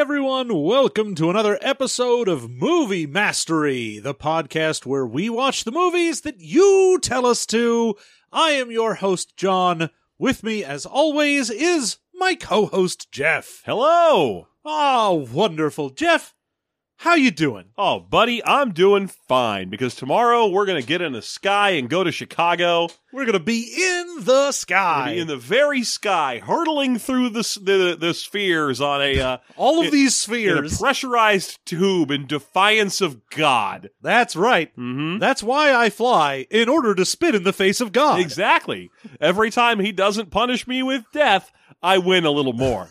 everyone. Welcome to another episode of Movie Mastery, the podcast where we watch the movies that you tell us to. I am your host, John. With me, as always, is my co-host, Jeff. Hello. Oh, wonderful. Jeff, how you doing? Oh, buddy, I'm doing fine because tomorrow we're going to get in the sky and go to Chicago. We're going to be in the We're sky. be in the very sky, hurtling through the the, the spheres on a uh, All of in- these in a spheres. pressurized tube in defiance of God. That's right. Mm-hmm. That's why I fly, in order to spit in the face of God. Exactly. Every time he doesn't punish me with death, I win a little more.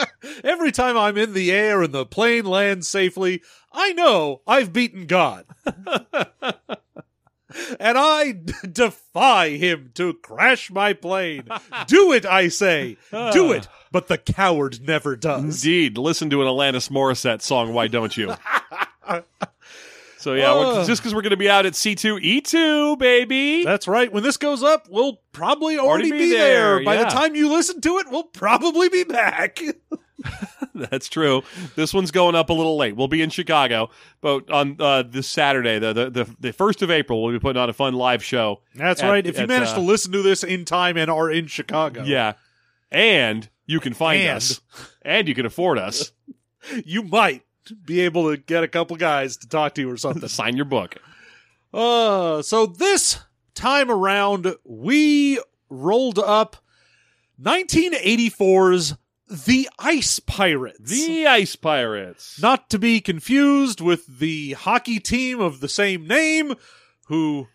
Every time I'm in the air and the plane lands safely, I know I've beaten God. and I d- defy him to crash my plane. Do it, I say. Do ah. it. But the coward never does. Indeed. Listen to an Alanis Morissette song, why don't you? So yeah, we're, just because we're going to be out at C2E2, baby. That's right. When this goes up, we'll probably already, Already be, be there. there, By the time you listen to it, we'll probably be back. That's true. This one's going up a little late. We'll be in Chicago, but on uh, this Saturday, the, the the the first of April, we'll be putting on a fun live show. That's At- right. If you manage uh, to listen to this in time and are in Chicago, Yeah, and you can find And. us, and you can afford us. you might be able to get a couple guys to talk to you or something. Sign your book. Uh, so this time around, we rolled up 1984's The Ice Pirates. The Ice Pirates. Not to be confused with the hockey team of the same name, who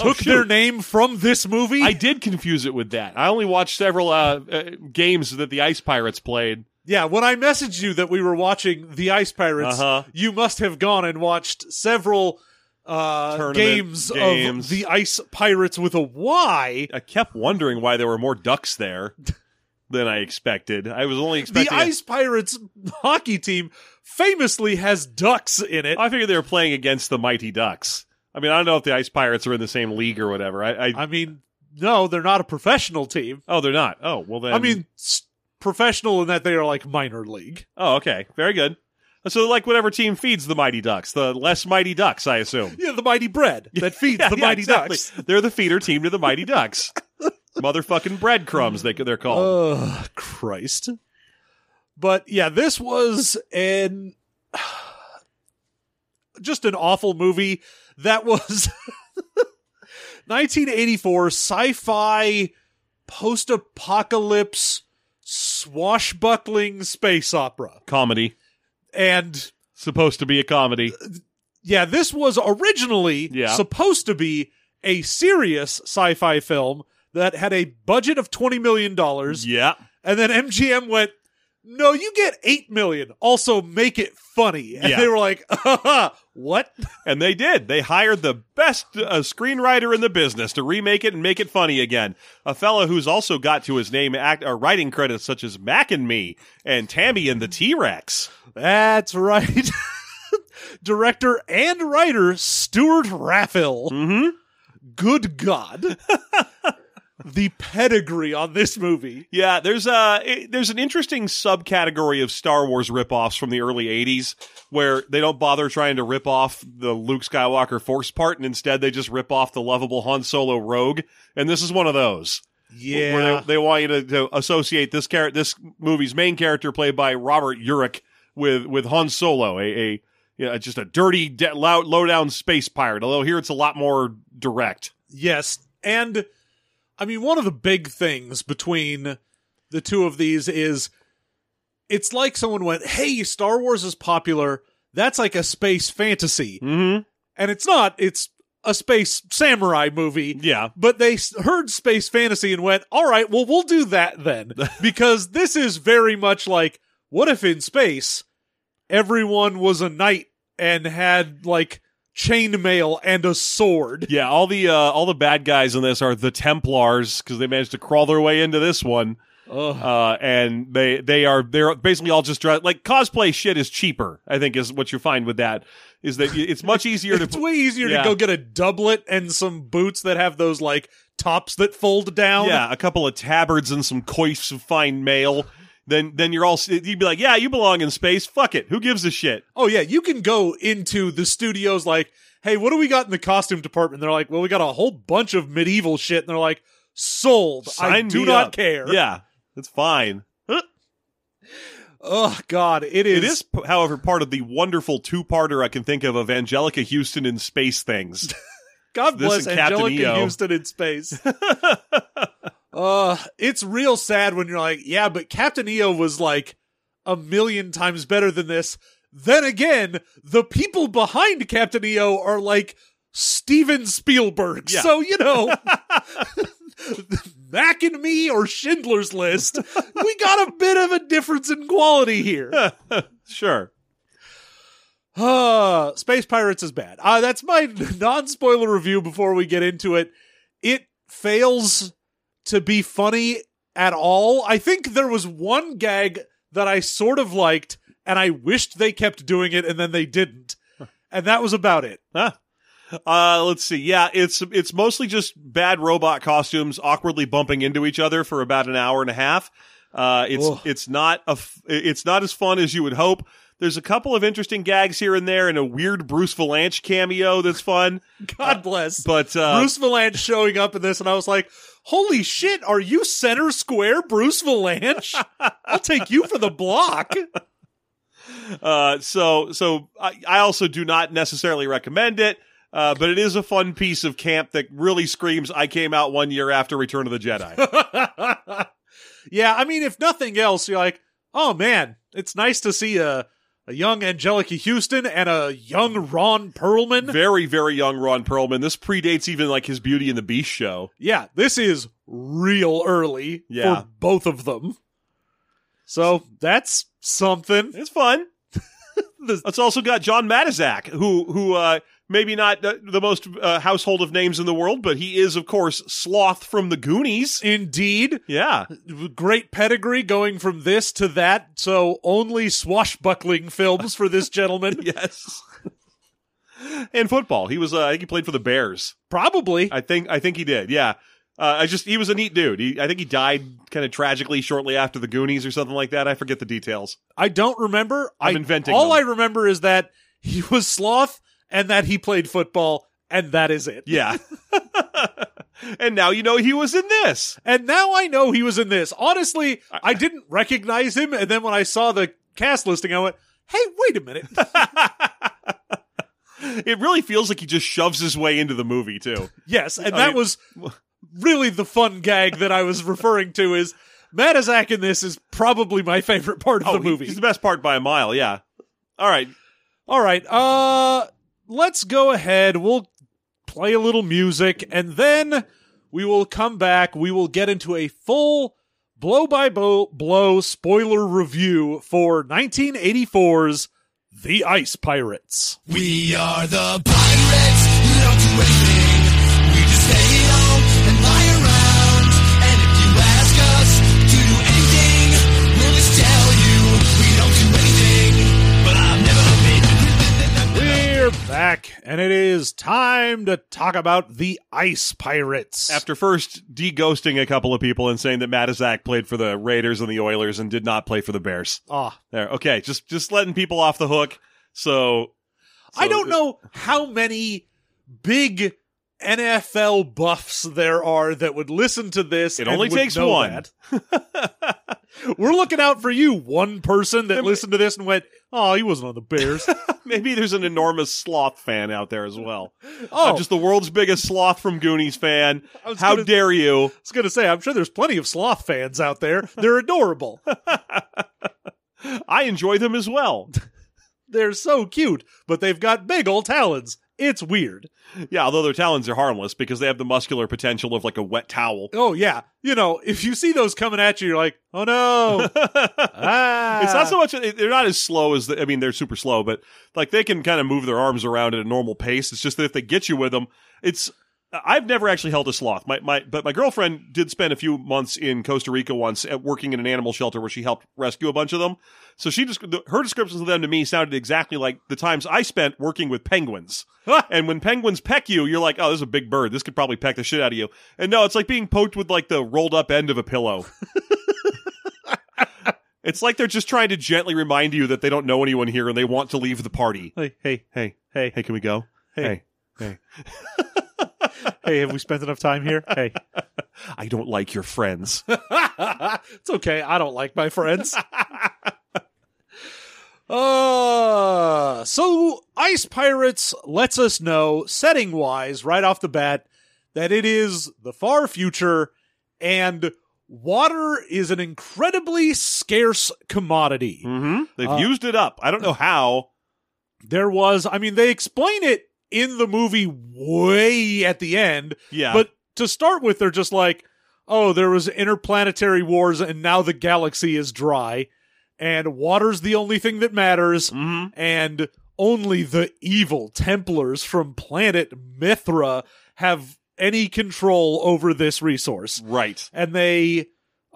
Oh, took shoot. their name from this movie. I did confuse it with that. I only watched several uh, uh, games that the Ice Pirates played. Yeah, when I messaged you that we were watching The Ice Pirates, Uh-huh. you must have gone and watched several uh, games, games. of The Ice Pirates with a Y. I kept wondering why there were more ducks there than I expected. I was only The expecting. a- Ice Pirates hockey team famously has ducks in it. I figured they were playing against the Mighty Ducks. I mean, I don't know if the Ice Pirates are in the same league or whatever. I, I I mean, no, they're not a professional team. oh, they're not. Oh, well then. I mean, s- professional in that they are like minor league. oh, okay, very good. So, like, whatever team feeds the Mighty Ducks, the less Mighty Ducks, I assume. Yeah, the mighty bread that feeds Yeah, the yeah, mighty exactly. ducks. They're the feeder team to the Mighty Ducks. Motherfucking breadcrumbs, they they're called. Oh, Christ. But yeah, this was an just an awful movie that was 1984 sci-fi post-apocalypse swashbuckling space opera. comedy, And supposed to be a comedy. yeah, this was originally Yeah. supposed to be a serious sci-fi film that had a budget of 20 million dollars Yeah, and then MGM went, "No, you get 8 million. Also make it funny." And Yeah. they were like, "What?" and they did. They hired the best uh, screenwriter in the business to remake it and make it funny again. A fella who's also got to his name act uh, writing credits such as Mac and Me and Tammy and the T Rex. That's right. Director and writer Stewart Raffill. Mm-hmm. Good God. the pedigree on this movie. Yeah, there's uh, a it- there's an interesting subcategory of Star Wars ripoffs from the early '80s where they don't bother trying to rip off the Luke Skywalker Force part, and instead they just rip off the lovable Han Solo Rogue, and this is one of those. Yeah. where they, they want you to, to associate this character, this movie's main character, played by Robert Urich, with with Han Solo, a, a you know, just a dirty, de- low, low down space pirate. Although here it's a lot more direct. Yes. And I mean, one of the big things between the two of these is it's like someone went, Hey, Star Wars is popular. That's like a space fantasy. Mm-hmm. And it's not, it's a space samurai movie. Yeah, But they heard space fantasy and went, All right, well, we'll do that then. because this is very much like, what if in space everyone was a knight and had like chainmail and a sword? yeah. All the uh, all the bad guys in this are the Templars because they managed to crawl their way into this one. Uh, and they they are they're basically all just dressed like cosplay shit is cheaper. I think is what you find with that is that it's much easier to it's way easier Yeah. to go get a doublet and some boots that have those like tops that fold down. yeah a couple of tabards and some coifs of fine mail then then you're all you'd be like, yeah, you belong in space. Fuck it. Who gives a shit? Oh yeah, you can go into the studios like, hey, what do we got in the costume department? They're like, well, we got a whole bunch of medieval shit, and they're like, sold. I do not up. care. Yeah, it's fine. Oh God, it is. It is, however, part of the wonderful two-parter I can think of of Anjelica Huston in space things. God this bless and Captain Anjelica Huston in space. uh, it's real sad when you're like, yeah, but Captain EO was like a million times better than this. Then again, the people behind Captain EO are like Steven Spielberg. Yeah. So, you know, Mac and me or Schindler's List, we got a bit of a difference in quality here. sure. Uh, Space Pirates is bad. Uh, that's my non spoiler review before we get into it. It fails to be funny at all. I think there was one gag that I sort of liked, and I wished they kept doing it, and then they didn't. And that was about it. Huh. Uh, let's see. Yeah, it's it's mostly just bad robot costumes awkwardly bumping into each other for about an hour and a half. Uh, it's Ugh. it's not a f- it's not as fun as you would hope. There's a couple of interesting gags here and there, and a weird Bruce Vilanch cameo that's fun. God bless. But uh, Bruce Vilanch showing up in this, and I was like, holy shit, are you center square Bruce Vilanch? I'll take you for the block. Uh, so so I, I also do not necessarily recommend it. Uh, but it is a fun piece of camp that really screams I came out one year after Return of the Jedi. yeah, I mean, if nothing else, you're like, oh man, it's nice to see a a young Anjelica Huston and a young Ron Perlman. very, very young Ron Perlman. This predates even like his Beauty and the Beast show. Yeah, this is real early Yeah. for both of them. So that's something. It's fun. It's also got John Matuszak, who who uh, maybe not the, the most uh, household of names in the world, but he is of course Sloth from the Goonies. Indeed, Yeah, great pedigree going from this to that. So only swashbuckling films for this gentleman. yes. and football, he was. Uh, I think he played for the Bears. Probably. I think I think he did. Yeah. Uh, I just he was a neat dude. He, I think he died kind of tragically shortly after the Goonies or something like that. I forget the details. I don't remember. I'm I, inventing All them. I remember is that he was sloth and that he played football, and that is it. Yeah. and now you know he was in this. And now I know he was in this. Honestly, I didn't recognize him, and then when I saw the cast listing, I went, "Hey, wait a minute." It really feels like he just shoves his way into the movie too. yes, and I that mean- was really the fun gag that I was referring to. Is Matuszak in this is probably my favorite part of Oh, the movie. he's the best part by a mile. Yeah. All right. All right, uh, let's go ahead. We'll play a little music, and then we will come back. We will get into a full blow by blow, blow spoiler review for 1984's The Ice Pirates. We are the back, and it is time to talk about The Ice Pirates. After first de-ghosting a couple of people and saying that Matuszak played for the Raiders and the Oilers and did not play for the Bears. Ah, There. Okay. Just just letting people off the hook. So. I don't know how many big NFL buffs there are that would listen to this. It and only would takes know one. that. We're looking out for you, one person that listened to this and went, "Oh, he wasn't on the Bears." Maybe there's an enormous sloth fan out there as well. Oh, I'm just the world's biggest sloth from Goonies fan. How gonna- dare you? I was going to say, I'm sure there's plenty of sloth fans out there. They're adorable. I enjoy them as well. They're so cute, but they've got big old talons. It's weird. Yeah, although their talons are harmless because they have the muscular potential of like a wet towel. Oh yeah, you know, if you see those coming at you, you're like, "Oh no!" ah. It's not so much they're not as slow as the, I mean they're super slow, but like they can kind of move their arms around at a normal pace. It's just that if they get you with them, it's I've never actually held a sloth. My my but my girlfriend did spend a few months in Costa Rica once at working in an animal shelter where she helped rescue a bunch of them. So she just her descriptions of them to me sounded exactly like the times I spent working with penguins. and when penguins peck you, you're like, "Oh, this is a big bird. This could probably peck the shit out of you." And no, it's like being poked with like the rolled up end of a pillow. It's like they're just trying to gently remind you that they don't know anyone here and they want to leave the party. Hey, hey, Hey, hey, hey, can we go? Hey. hey. hey, have we spent enough time here? Hey. I don't like your friends. it's okay. I don't like my friends. uh, so Ice Pirates lets us know, setting wise, right off the bat, that it is the far future and water is an incredibly scarce commodity. hmm They've Uh, used it up. I don't know how. There was, I mean, they explain it in the movie way at the end, Yeah. but to start with, they're just like, oh, there was interplanetary wars and now the galaxy is dry and water's the only thing that matters hmm and only the evil Templars from planet Mithra have any control over this resource. Right. And they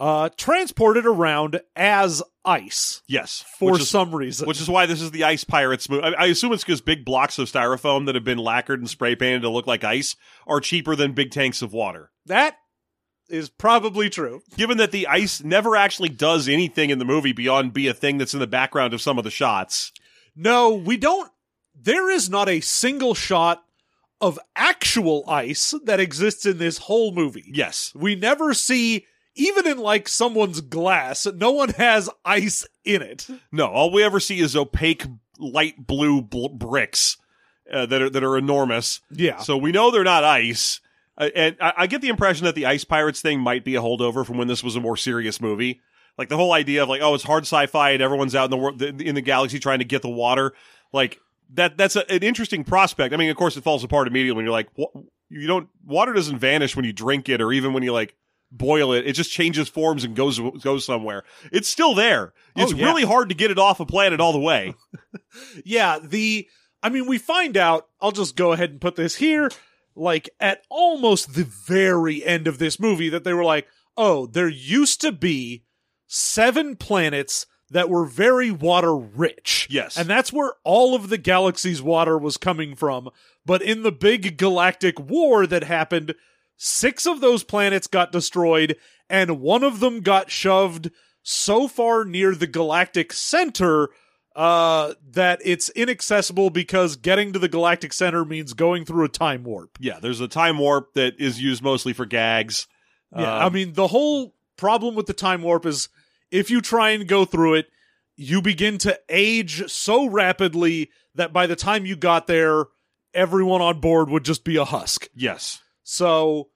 uh, transport it around as ice Yes. for is, some reason. which is why this is the Ice Pirates movie. I, I assume it's because big blocks of styrofoam that have been lacquered and spray painted to look like ice are cheaper than big tanks of water. that is probably true. Given that the ice never actually does anything in the movie beyond be a thing that's in the background of some of the shots. No, we don't. There is not a single shot of actual ice that exists in this whole movie. Yes. We never see, even in like someone's glass, no one has ice in it. No, all we ever see is opaque light blue bl- bricks uh, that are that are enormous. Yeah. So we know they're not ice. Uh, and I, I get the impression that the Ice Pirates thing might be a holdover from when this was a more serious movie. Like the whole idea of like, oh, it's hard sci-fi and everyone's out in the world in the galaxy trying to get the water. Like that that's a, an interesting prospect. I mean, of course, it falls apart immediately when you're like, you don't water doesn't vanish when you drink it or even when you like boil it. It just changes forms and goes goes somewhere. It's still there. Oh, It's yeah. really hard to get it off a planet all the way. Yeah, the I mean we find out, I'll just go ahead and put this here, like at almost the very end of this movie that they were like, "Oh, there used to be seven planets that were very water rich." Yes. And that's where all of the galaxy's water was coming from, but in the big galactic war that happened, six of those planets got destroyed and one of them got shoved so far near the galactic center uh, that it's inaccessible because getting to the galactic center means going through a time warp. yeah, there's a time warp that is used mostly for gags. Yeah, Um, I mean the whole problem with the time warp is if you try and go through it, you begin to age so rapidly that by the time you got there, everyone on board would just be a husk. yes. So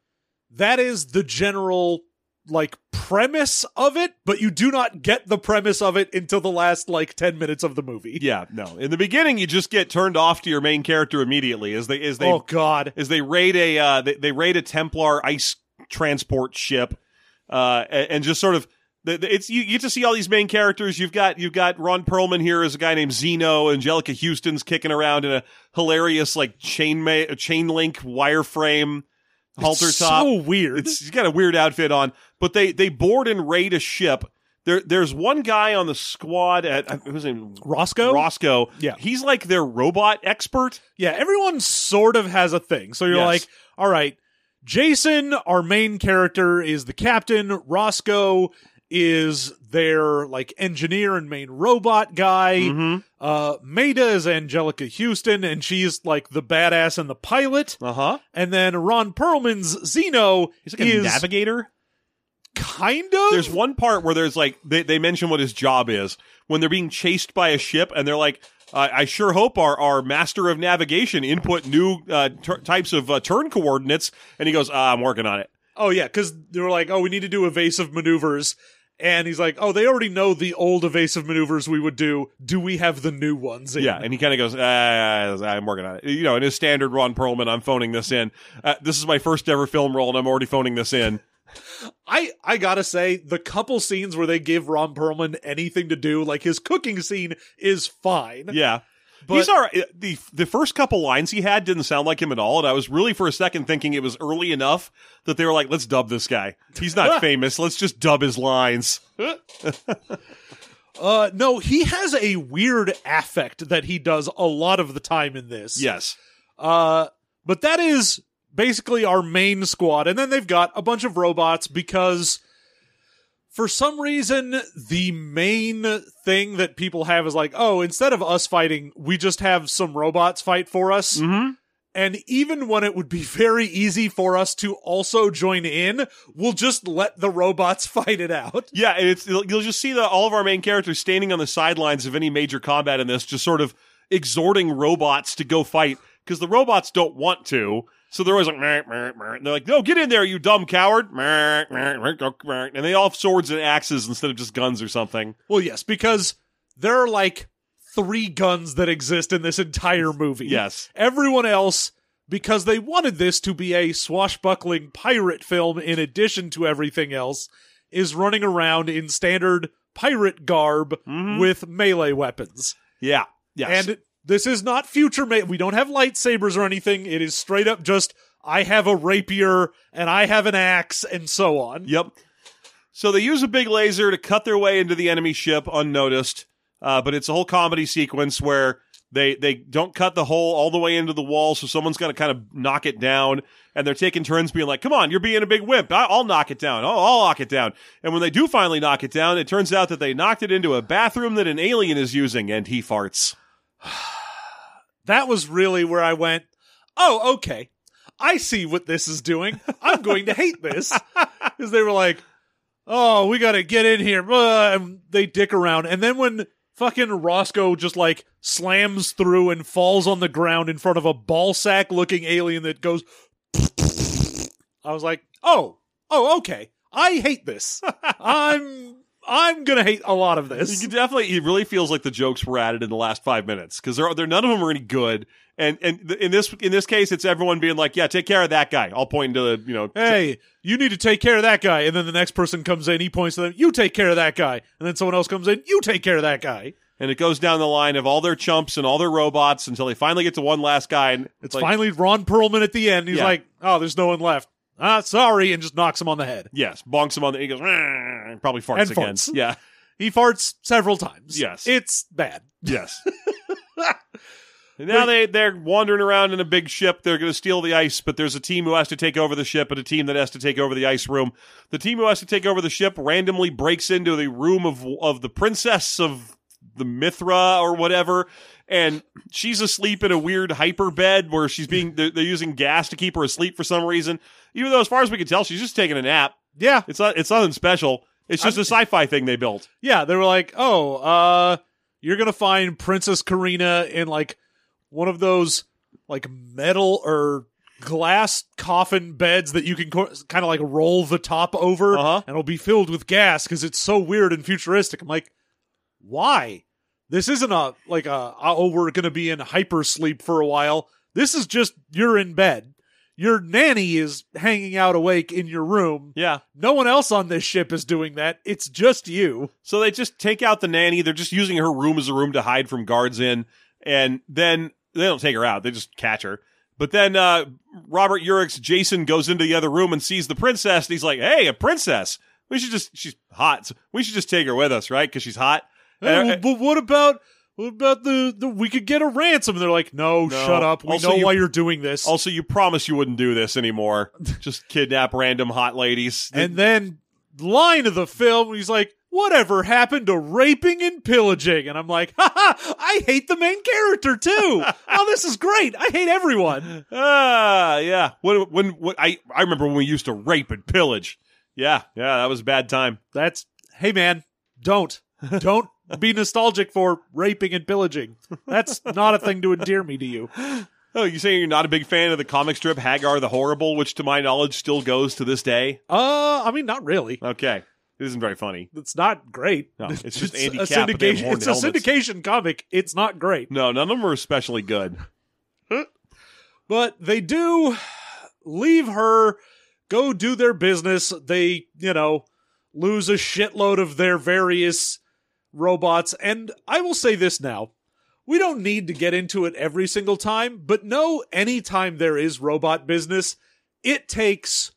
that is the general like premise of it, but you do not get the premise of it until the last like 10 minutes of the movie. Yeah, no. In the beginning, you just get turned off to your main character immediately as they as they oh god. as they raid a uh, they, they raid a Templar ice transport ship, uh, and, and just sort of it's you, you get to see all these main characters. You've got you've got Ron Perlman here as a guy named Zeno. Anjelica Huston's kicking around in a hilarious like chain ma- chain link wireframe halter It's top. So weird. It's he's got a weird outfit on, but they they board and raid a ship. There there's one guy on the squad at who's name Roscoe? Roscoe. Yeah. he's like their robot expert. Yeah, everyone sort of has a thing. So you're Yes. like, all right, Jason, our main character, is the captain. Roscoe is their like engineer and main robot guy. Mm-hmm. Uh, Maida is Anjelica Huston, and she's like the badass and the pilot. Uh huh. And then Ron Perlman's Zeno He's like a is navigator. kind of. There's one part where there's like they, they mention what his job is when they're being chased by a ship, and they're like, uh, "I sure hope our our master of navigation input new uh, tur types of uh, turn coordinates." And he goes, ah, "I'm working on it." Oh yeah, because they were like, oh, we need to do evasive maneuvers, and he's like, oh, they already know the old evasive maneuvers we would do. Do we have the new ones? In? Yeah, and he kind of goes, ah, "I'm working on it." You know, in his standard Ron Perlman, I'm phoning this in. Uh, this is my first ever film role, and I'm already phoning this in. I I gotta say, the couple scenes where they give Ron Perlman anything to do, like his cooking scene, is fine. Yeah. But- He's all right. The the first couple lines he had didn't sound like him at all, and I was really for a second thinking it was early enough that they were like, "Let's dub this guy. He's not famous. Let's just dub his lines." Uh, no, he has a weird affect that he does a lot of the time in this. Yes. Uh, but that is basically our main squad, and then they've got a bunch of robots because for some reason, the main thing that people have is like, oh, instead of us fighting, we just have some robots fight for us. Mm-hmm. And even when it would be very easy for us to also join in, we'll just let the robots fight it out. Yeah, it's you'll just see the, all of our main characters standing on the sidelines of any major combat in this, just sort of exhorting robots to go fight because the robots don't want to. So they're always like, "Meh, meh, meh." And they're like, no, get in there, you dumb coward. Meh, meh, meh, go, meh. And they all have swords and axes instead of just guns or something. Well, yes, because there are like three guns that exist in this entire movie. Yes. Everyone else, because they wanted this to be a swashbuckling pirate film in addition to everything else, is running around in standard pirate garb Mhm. with melee weapons. Yeah. Yes. And this is not future me- we don't have lightsabers or anything. It is straight up just I have a rapier and I have an axe and so on. Yep. So they use a big laser to cut their way into the enemy ship unnoticed, uh, but it's a whole comedy sequence where they they don't cut the hole all the way into the wall, so someone's got to kind of knock it down, and they're taking turns being like, "Come on, you're being a big wimp. I- I'll knock it down. I'll, I'll knock it down." And when they do finally knock it down, it turns out that they knocked it into a bathroom that an alien is using, and he farts. That was really where I went, "Oh, okay. I see what this is doing. I'm going to hate this." Cuz they were like, "Oh, we got to get in here." And they dick around. And then when fucking Roscoe just like slams through and falls on the ground in front of a ball sack looking alien that goes I was like, "Oh, oh, okay. I hate this. I'm I'm gonna hate a lot of You this." can definitely, it really feels like the jokes were added in the last five minutes because they're, they're none of them are any good. And and th- in this in this case, it's everyone being like, "Yeah, take care of that guy." I'll point to the you know, Hey, you need to take care of that guy. And then the next person comes in, he points to them, you take care of that guy. And then someone else comes in, you take care of that guy. and it goes down the line of all their chumps and all their robots until they finally get to one last guy. And It's like, finally Ron Perlman at the end. He's Yeah. like, oh, there's no one left. Ah, sorry. And just knocks him on the head. Yes, bonks him on the. He goes, "Rah," and probably farts And again. farts. Yeah. He farts several times. Yes. It's bad. Yes. And now they they're wandering around in a big ship. They're going to steal the ice, but there's a team who has to take over the ship and a team that has to take over the ice room. The team who has to take over the ship randomly breaks into the room of of the princess of the Mithra or whatever, and she's asleep in a weird hyper bed where she's being they're, they're using gas to keep her asleep for some reason. Even though, as far as we can tell, she's just taking a nap. Yeah. It's not it's nothing special. It's just a sci-fi thing they built. Yeah. They were like, oh, uh, you're going to find Princess Karina in like one of those like metal or glass coffin beds that you can co- kind of like roll the top over Uh-huh. and it'll be filled with gas because it's so weird and futuristic. I'm like, why? This isn't a like a oh we're gonna be in hypersleep for a while. This is just you're in bed. Your nanny is hanging out awake in your room. Yeah. No one else on this ship is doing that. It's just you. So they just take out the nanny. They're just using her room as a room to hide from guards in. And then they don't take her out. They just catch her. But then uh, Robert Urich's Jason goes into the other room and sees the princess. And he's like, hey, a princess. We should just, she's hot. So we should just take her with us, right? Because she's hot. Hey, And- well, but what about what about the, the we could get a ransom? And they're like, no, No. shut up. We Also, know you- why you're doing this. also, you promised you wouldn't do this anymore. just kidnap random hot ladies. and then line of the film, he's like, whatever happened to raping and pillaging? And I'm like, haha, I hate the main character too. oh, this is great. I hate everyone. Ah, yeah. When, when, when, I, I remember when we used to rape and pillage. Yeah, yeah, that was a bad time. That's hey man, don't don't be nostalgic for raping and pillaging. That's not a thing to endear me to you. Oh, you saying you're not a big fan of the comic strip Hagar the Horrible, which to my knowledge still goes to this day? Uh, I mean, not really. Okay. It isn't very funny. It's not great. No, it's just Andy a Cap, have syndication. It's a helmets. syndication comic. It's not great, No, none of them are especially good. but they do leave her, go do their business. They, you know, lose a shitload of their various robots. And I will say this now. We don't need to get into it every single time, but no, anytime there is robot business, it takes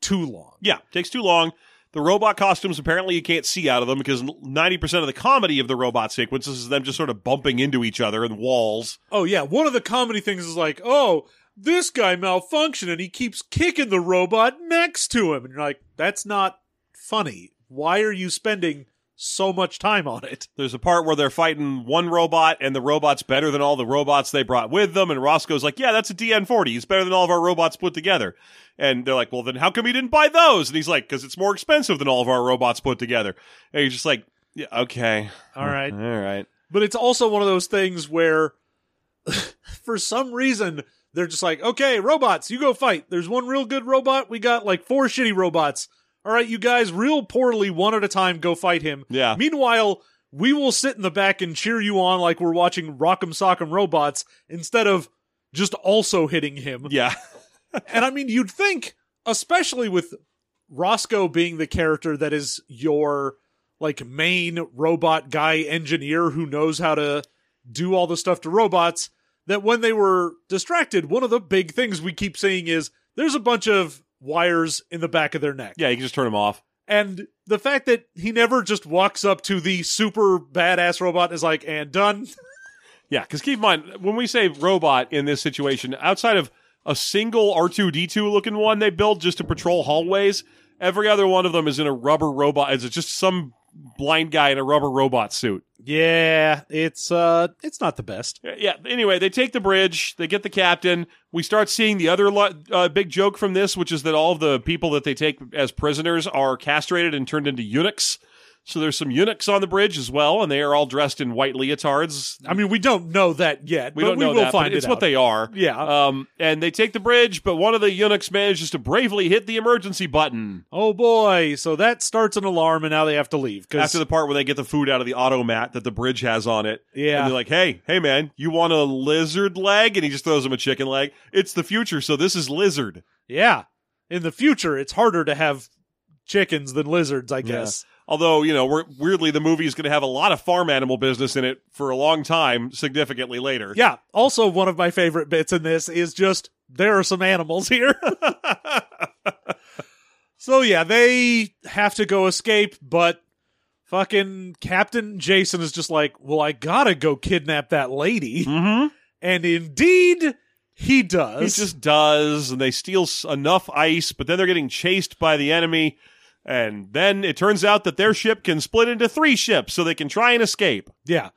too long. Yeah, takes too long. The robot costumes, apparently you can't see out of them because 90% of the comedy of the robot sequences is them just sort of bumping into each other and walls. Oh yeah, one of the comedy things is like, oh, this guy malfunctioned and he keeps kicking the robot next to him, and you're like, that's not funny. why are you spending so much time on it? There's a part where they're fighting one robot, and the robot's better than all the robots they brought with them. And Roscoe's like, "Yeah, that's a DN40. He's better than all of our robots put together." And they're like, "Well, then how come you didn't buy those?" And he's like, "Because it's more expensive than all of our robots put together." And he's just like, "Yeah, okay, All right. all right." But it's also one of those things where, for some reason, they're just like, okay, robots, you go fight. There's one real good robot. We got like four shitty robots. All right, you guys, real poorly, one at a time, go fight him. Yeah. Meanwhile, we will sit in the back and cheer you on like we're watching Rock'em Sock'em Robots instead of just also hitting him. Yeah, And I mean, you'd think, especially with Roscoe being the character that is your like main robot guy engineer who knows how to do all the stuff to robots, that when they were distracted, one of the big things we keep seeing is there's a bunch of wires in the back of their neck. yeah. You can just turn them off. And the fact that he never just walks up to the super badass robot and is like, and done. Yeah, because keep in mind, when we say robot in this situation, outside of a single R2D2 looking one they build just to patrol hallways, every other one of them is in a rubber robot. It's just some blind guy in a rubber robot suit. Yeah, it's uh it's not the best. Yeah, anyway, they take the bridge, they get the captain. We start seeing the other lo- uh, big joke from this, which is that all of the people that they take as prisoners are castrated and turned into eunuchs. So there's some eunuchs on the bridge as well, and they are all dressed in white leotards. I mean, we don't know that yet. We but don't know we will that, find but it's it what they are. Yeah. Um, and they take the bridge, but one of the eunuchs manages to bravely hit the emergency button Oh boy! So that starts an alarm, and now they have to leave. Cause, after the part where they get the food out of the automat that the bridge has on it. Yeah. And they're like, hey, hey, man, you want a lizard leg? And he just throws him a chicken leg. It's the future, so this is lizard. yeah, in the future, it's harder to have chickens than lizards, I guess. Although, you know, we're, weirdly, the movie is going to have a lot of farm animal business in it for a long time, significantly later. Yeah. Also, one of my favorite bits in this is just there are some animals here. so yeah, they have to go escape, but fucking Captain Jason is just like, well, I gotta go kidnap that lady, Mm-hmm. and indeed he does. He just does, and they steal enough ice, but then they're getting chased by the enemy. And then it turns out that their ship can split into three ships so they can try and escape. Yeah.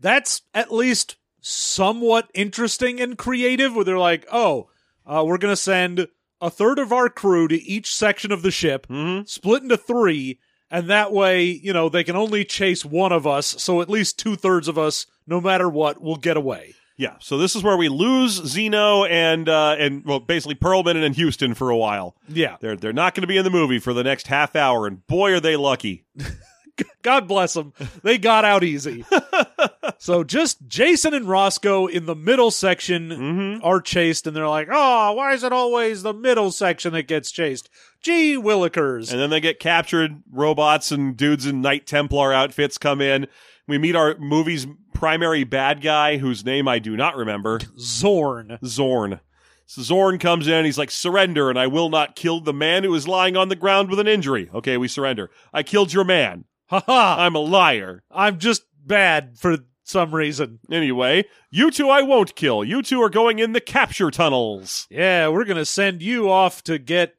That's at least somewhat interesting and creative where they're like, oh, uh, we're going to send a third of our crew to each section of the ship, Mm-hmm. split into three, and that way, you know, they can only chase one of us, so at least two thirds of us, no matter what, will get away. Yeah, so this is where we lose Zeno and uh, and well, basically Perlman and Huston for a while. Yeah. They're they're not going to be in the movie for the next half hour, and boy, are they lucky. God bless them. They got out easy. so just Jason and Roscoe in the middle section Mm-hmm. are chased, and they're like, oh, why is it always the middle section that gets chased? Gee willikers. And then they get captured. Robots and dudes in Knight Templar outfits come in. We meet our movie's primary bad guy, whose name I do not remember. Zorn. Zorn. So Zorn comes in, he's like, surrender, and I will not kill the man who is lying on the ground with an injury. Okay, we surrender. I killed your man. Haha. I'm a liar. I'm just bad for some reason. Anyway, you two I won't kill. You two are going in the capture tunnels. Yeah, we're going to send you off to get,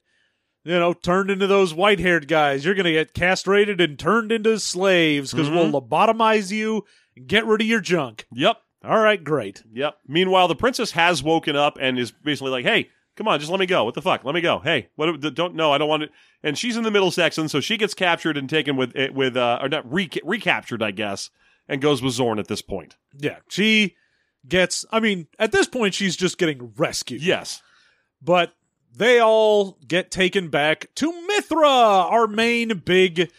you know, turned into those white haired guys. You're going to get castrated and turned into slaves because Mhm. we'll lobotomize you get rid of your junk. Yep, All right, great. yep. Meanwhile, the princess has woken up and is basically like, hey, come on, just let me go. What the fuck? Let me go. Hey, what? Don't no, I don't want it. And she's in the middle section, so she gets captured and taken with with uh, or not re- recaptured, I guess, and goes with Zorn at this point. Yeah, she gets, I mean, at this point, she's just getting rescued. Yes. But they all get taken back to Mithra, our main big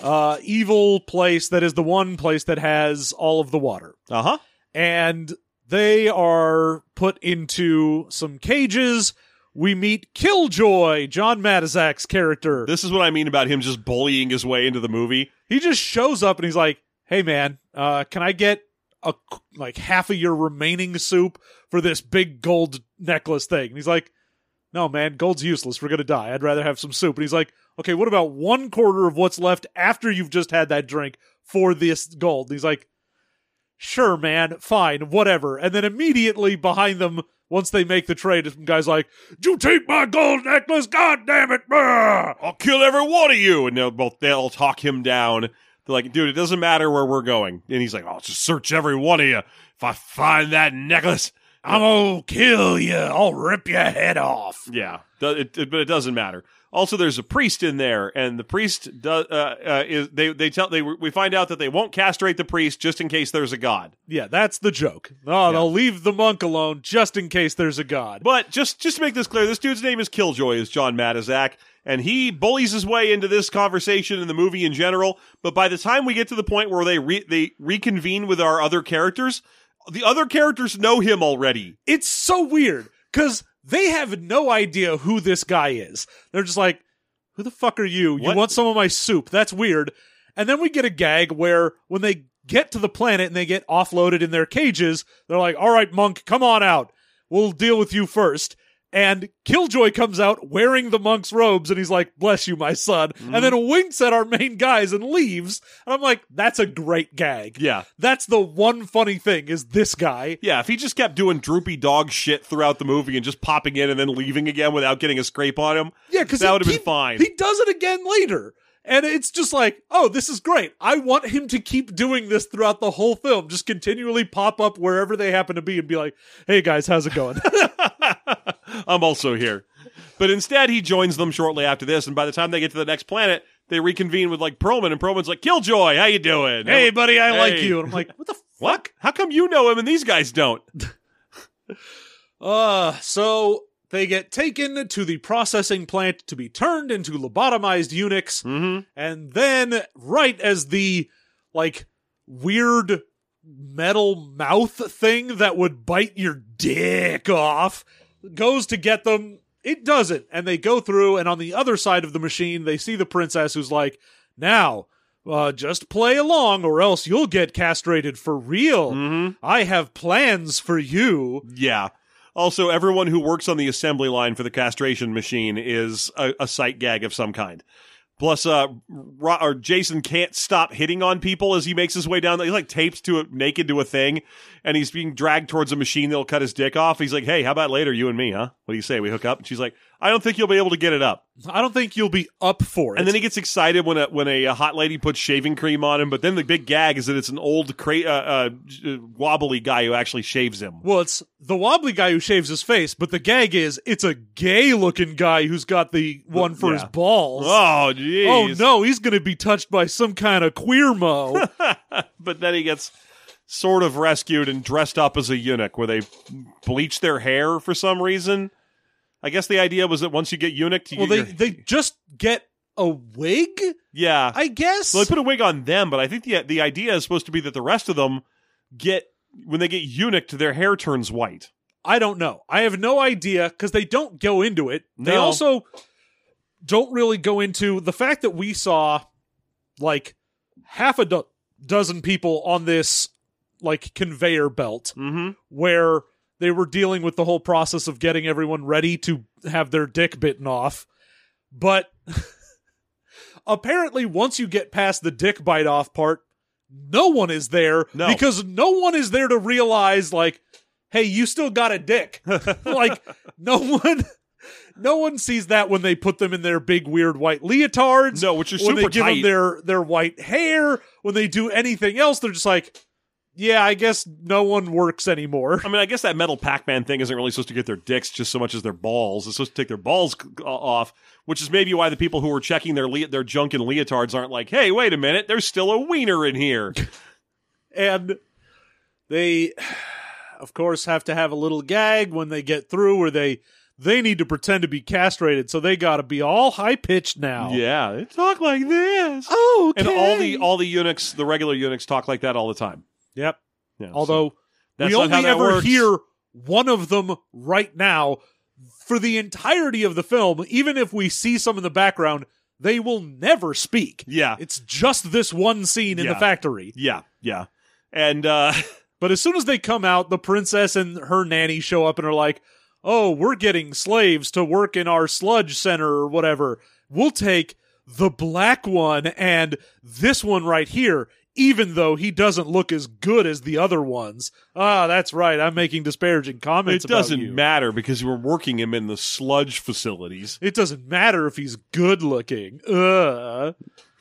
uh, evil place that is the one place that has all of the water. Uh huh. and they are put into some cages. We meet Killjoy, John Matuszak's character. This is what I mean about him just bullying his way into the movie. he just shows up and he's like, "Hey, man, uh, can I get a like half of your remaining soup for this big gold necklace thing?" And he's like, "No, man, gold's useless. We're gonna die. I'd rather have some soup." And he's like, "Okay, what about one quarter of what's left after you've just had that drink for this gold?" And he's like, sure, man, fine, whatever. And then immediately behind them, once they make the trade, some guy's like, "You take my gold necklace, god damn it!" brr." I'll kill every one of you. And they'll both they'll talk him down. They're like, dude, it doesn't matter where we're going. And he's like, I'll just search every one of you. If I find that necklace, I'm gonna kill you. I'll rip your head off. yeah, it, it- but it doesn't matter. Also, there's a priest in there, and the priest does. Uh, uh, is they they tell they we find out that they won't castrate the priest just in case there's a god. Yeah, that's the joke. Oh, they'll leave the monk alone just in case there's a god. But just just to make this clear, this dude's name is Killjoy, is John Matuszak, and he bullies his way into this conversation in the movie in general. But by the time we get to the point where they re- they reconvene with our other characters, the other characters know him already. it's so weird because they have no idea who this guy is. They're just like, "Who the fuck are you? You want some of my soup?" That's weird. And then we get a gag where when they get to the planet and they get offloaded in their cages, they're like, "All right, monk, come on out. We'll deal with you first. And Killjoy comes out wearing the monk's robes and he's like, Bless you, my son. And mm-hmm. then winks at our main guys and leaves. And I'm like, That's a great gag. Yeah. That's the one funny thing is this guy. Yeah, if he just kept doing droopy dog shit throughout the movie and just popping in and then leaving again without getting a scrape on him, Yeah, because that would have been fine. He does it again later. And it's just like, oh, this is great. I want him to keep doing this throughout the whole film. Just continually pop up wherever they happen to be and be like, hey guys, how's it going? I'm also here. But instead, he joins them shortly after this, and by the time they get to the next planet, they reconvene with like Perlman, and Perlman's like, "Killjoy, how you doing? hey buddy, I like you. And I'm like, what the fuck? How come you know him and these guys don't?" Uh, so they get taken to the processing plant to be turned into lobotomized eunuchs. Mm-hmm. And then, right as the, like, weird metal mouth thing that would bite your dick off goes to get them, it doesn't. And they go through, and on the other side of the machine, they see the princess who's like, now, uh, just play along or else you'll get castrated for real. Mm-hmm. I have plans for you. Yeah. Also, everyone who works on the assembly line for the castration machine is a, a sight gag of some kind. Plus, uh, Ro- or Jason can't stop hitting on people as he makes his way down. He's like taped to a, naked to a thing, and he's being dragged towards a machine that'll cut his dick off. He's like, "Hey, how about later, you and me, huh? What do you say? We hook up?" And she's like, "I don't think you'll be able to get it up." I don't think you'll be up for it. And then he gets excited when a when a, uh, hot lady puts shaving cream on him. But then the big gag is that it's an old cra- uh, uh, wobbly guy who actually shaves him. well, it's the wobbly guy who shaves his face, but the gag is it's a gay looking guy who's got the one for his balls. Oh, jeez. Oh no, he's going to be touched by some kind of queer mo. but then he gets sort of rescued and dressed up as a eunuch where they bleached their hair for some reason. I guess the idea was that once you get eunuch, you well, they your- they just get a wig, yeah. I guess. well, they put a wig on them, but I think the the idea is supposed to be that the rest of them get when they get eunuched, their hair turns white. I don't know. I have no idea because they don't go into it. They also don't really go into the fact that we saw like half a do- dozen people on this like conveyor belt Mm-hmm. where they were dealing with the whole process of getting everyone ready to have their dick bitten off. But apparently, once you get past the dick bite off part, no one is there No. because no one is there to realize, like, hey, you still got a dick. like, no one. No one sees that when they put them in their big weird white leotards. No, which are when they super give them their their white hair. When they do anything else, they're just like, yeah, I guess no one works anymore. I mean, I guess that metal Pac-Man thing isn't really supposed to get their dicks just so much as their balls. It's supposed to take their balls uh, off, which is maybe why the people who are checking their le- their junk and leotards aren't like, "Hey, wait a minute, there's still a wiener in here." and they of course have to have a little gag when they get through where they they need to pretend to be castrated so they got to be all high pitched now yeah, they talk like this. oh And all the all the eunuchs, the regular eunuchs, talk like that all the time. Yep. Yeah, so although that's we not how only ever works. hear one of them right now. For the entirety of the film even if we see some in the background they will never speak. Yeah, it's just this one scene in the factory. Yeah, yeah, and uh, But as soon as they come out, the princess and her nanny show up and are like, "Oh, we're getting slaves to work in our sludge center or whatever. We'll take the black one and this one right here. Even though he doesn't look as good as the other ones. Ah, that's right. I'm making disparaging comments. It doesn't matter because we're working him in the sludge facilities. It doesn't matter if he's good looking. Ugh.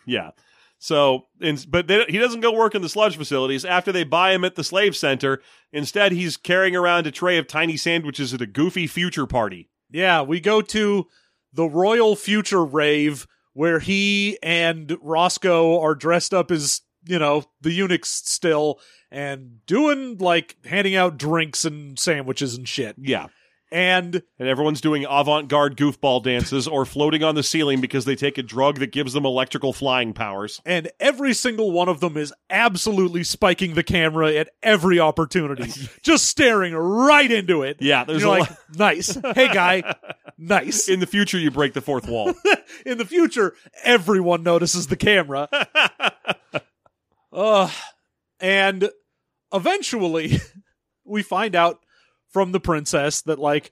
Yeah. So, and, but they, he doesn't go work in the sludge facilities after they buy him at the slave center. Instead, he's carrying around a tray of tiny sandwiches at a goofy future party. Yeah, we go to the Royal Future Rave where he and Roscoe are dressed up as, you know, the eunuchs still and doing like handing out drinks and sandwiches and shit. Yeah. And And everyone's doing avant garde goofball dances or floating on the ceiling because they take a drug that gives them electrical flying powers. and every single one of them is absolutely spiking the camera at every opportunity, just staring right into it. Yeah, there's You're a like, nice. Hey, guy, nice. In the future, you break the fourth wall. In the future, everyone notices the camera. Uh, and eventually, we find out from the princess that, like,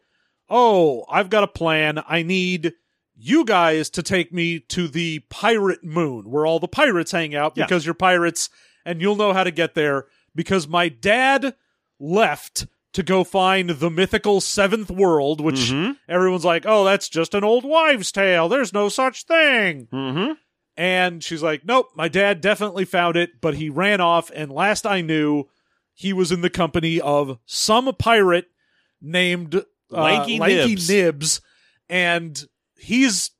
oh, I've got a plan. I need you guys to take me to the pirate moon where all the pirates hang out Yeah. because you're pirates and you'll know how to get there because my dad left to go find the mythical seventh world, which Mhm. everyone's like, oh, that's just an old wives' tale. There's no such thing. Mm-hmm. And she's like, nope, my dad definitely found it, but he ran off. And last I knew, he was in the company of some pirate named uh, Lanky Nibs. Nibs. And he's,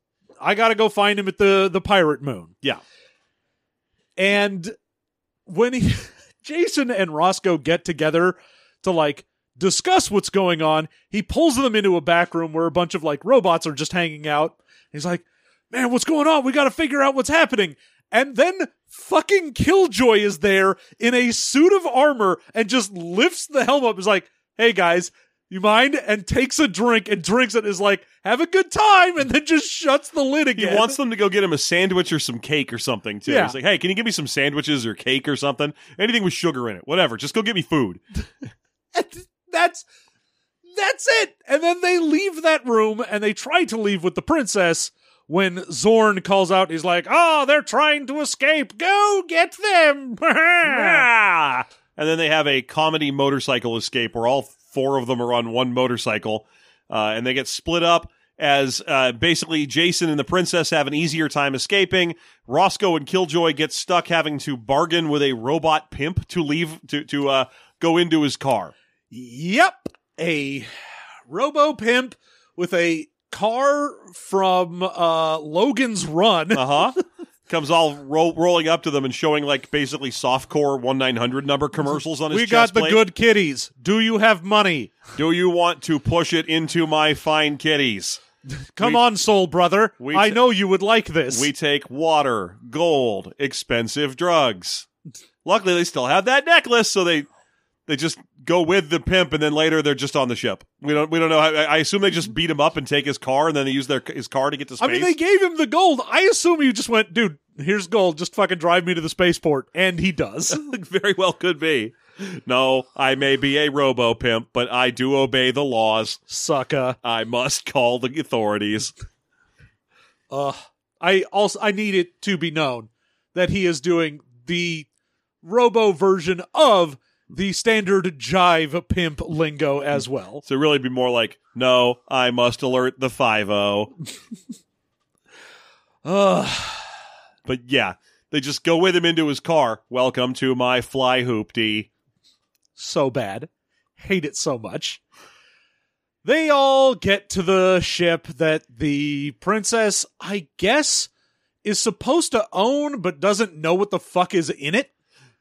I got to go find him at the, the pirate moon. Yeah. And when he, Jason and Roscoe get together to like discuss what's going on, he pulls them into a back room where a bunch of like robots are just hanging out. He's like, man, what's going on? We got to figure out what's happening. And then fucking Killjoy is there in a suit of armor and just lifts the helm up. Is like, hey guys, you mind? And takes a drink and drinks it. Is like, have a good time. And then just shuts the lid again. He wants them to go get him a sandwich or some cake or something, too. Yeah. He's like, hey, can you give me some sandwiches or cake or something? Anything with sugar in it. Whatever. Just go get me food. That's that's it. And then they leave that room and they try to leave with the princess when Zorn calls out. He's like, "Oh, they're trying to escape. Go get them!" And then they have a comedy motorcycle escape where all four of them are on one motorcycle, uh, and they get split up as uh, basically Jason and the princess have an easier time escaping. Roscoe and Killjoy get stuck having to bargain with a robot pimp to leave to to uh, go into his car. yep, a robo pimp with a car from uh, Logan's Run. Uh huh. Comes all ro- rolling up to them and showing like basically softcore one nine hundred number commercials on his we got chest the plate. good kitties. Do you have money? Do you want to push it into my fine kitties? Come We- on, soul brother. we I t- know you would like this. We take water, gold, expensive drugs. Luckily, they still have that necklace, so they they just go with the pimp, and then later they're just on the ship. We don't we don't know. I I assume they just beat him up and take his car, and then they use their his car to get to space. I mean, they gave him the gold. I assume you just went, dude, here's gold. Just fucking drive me to the spaceport. And he does. very well could be. No, I may be a robo pimp, but I do obey the laws. Sucker. I must call the authorities. Uh, I also, I need it to be known that he is doing the robo version of the standard jive pimp lingo as well. So really, be more like, no, I must alert the five oh. zero. Ugh. But yeah, they just go with him into his car. Welcome to my fly hoopty. so bad. Hate it so much. They all get to the ship that the princess, I guess, is supposed to own, but doesn't know what the fuck is in it.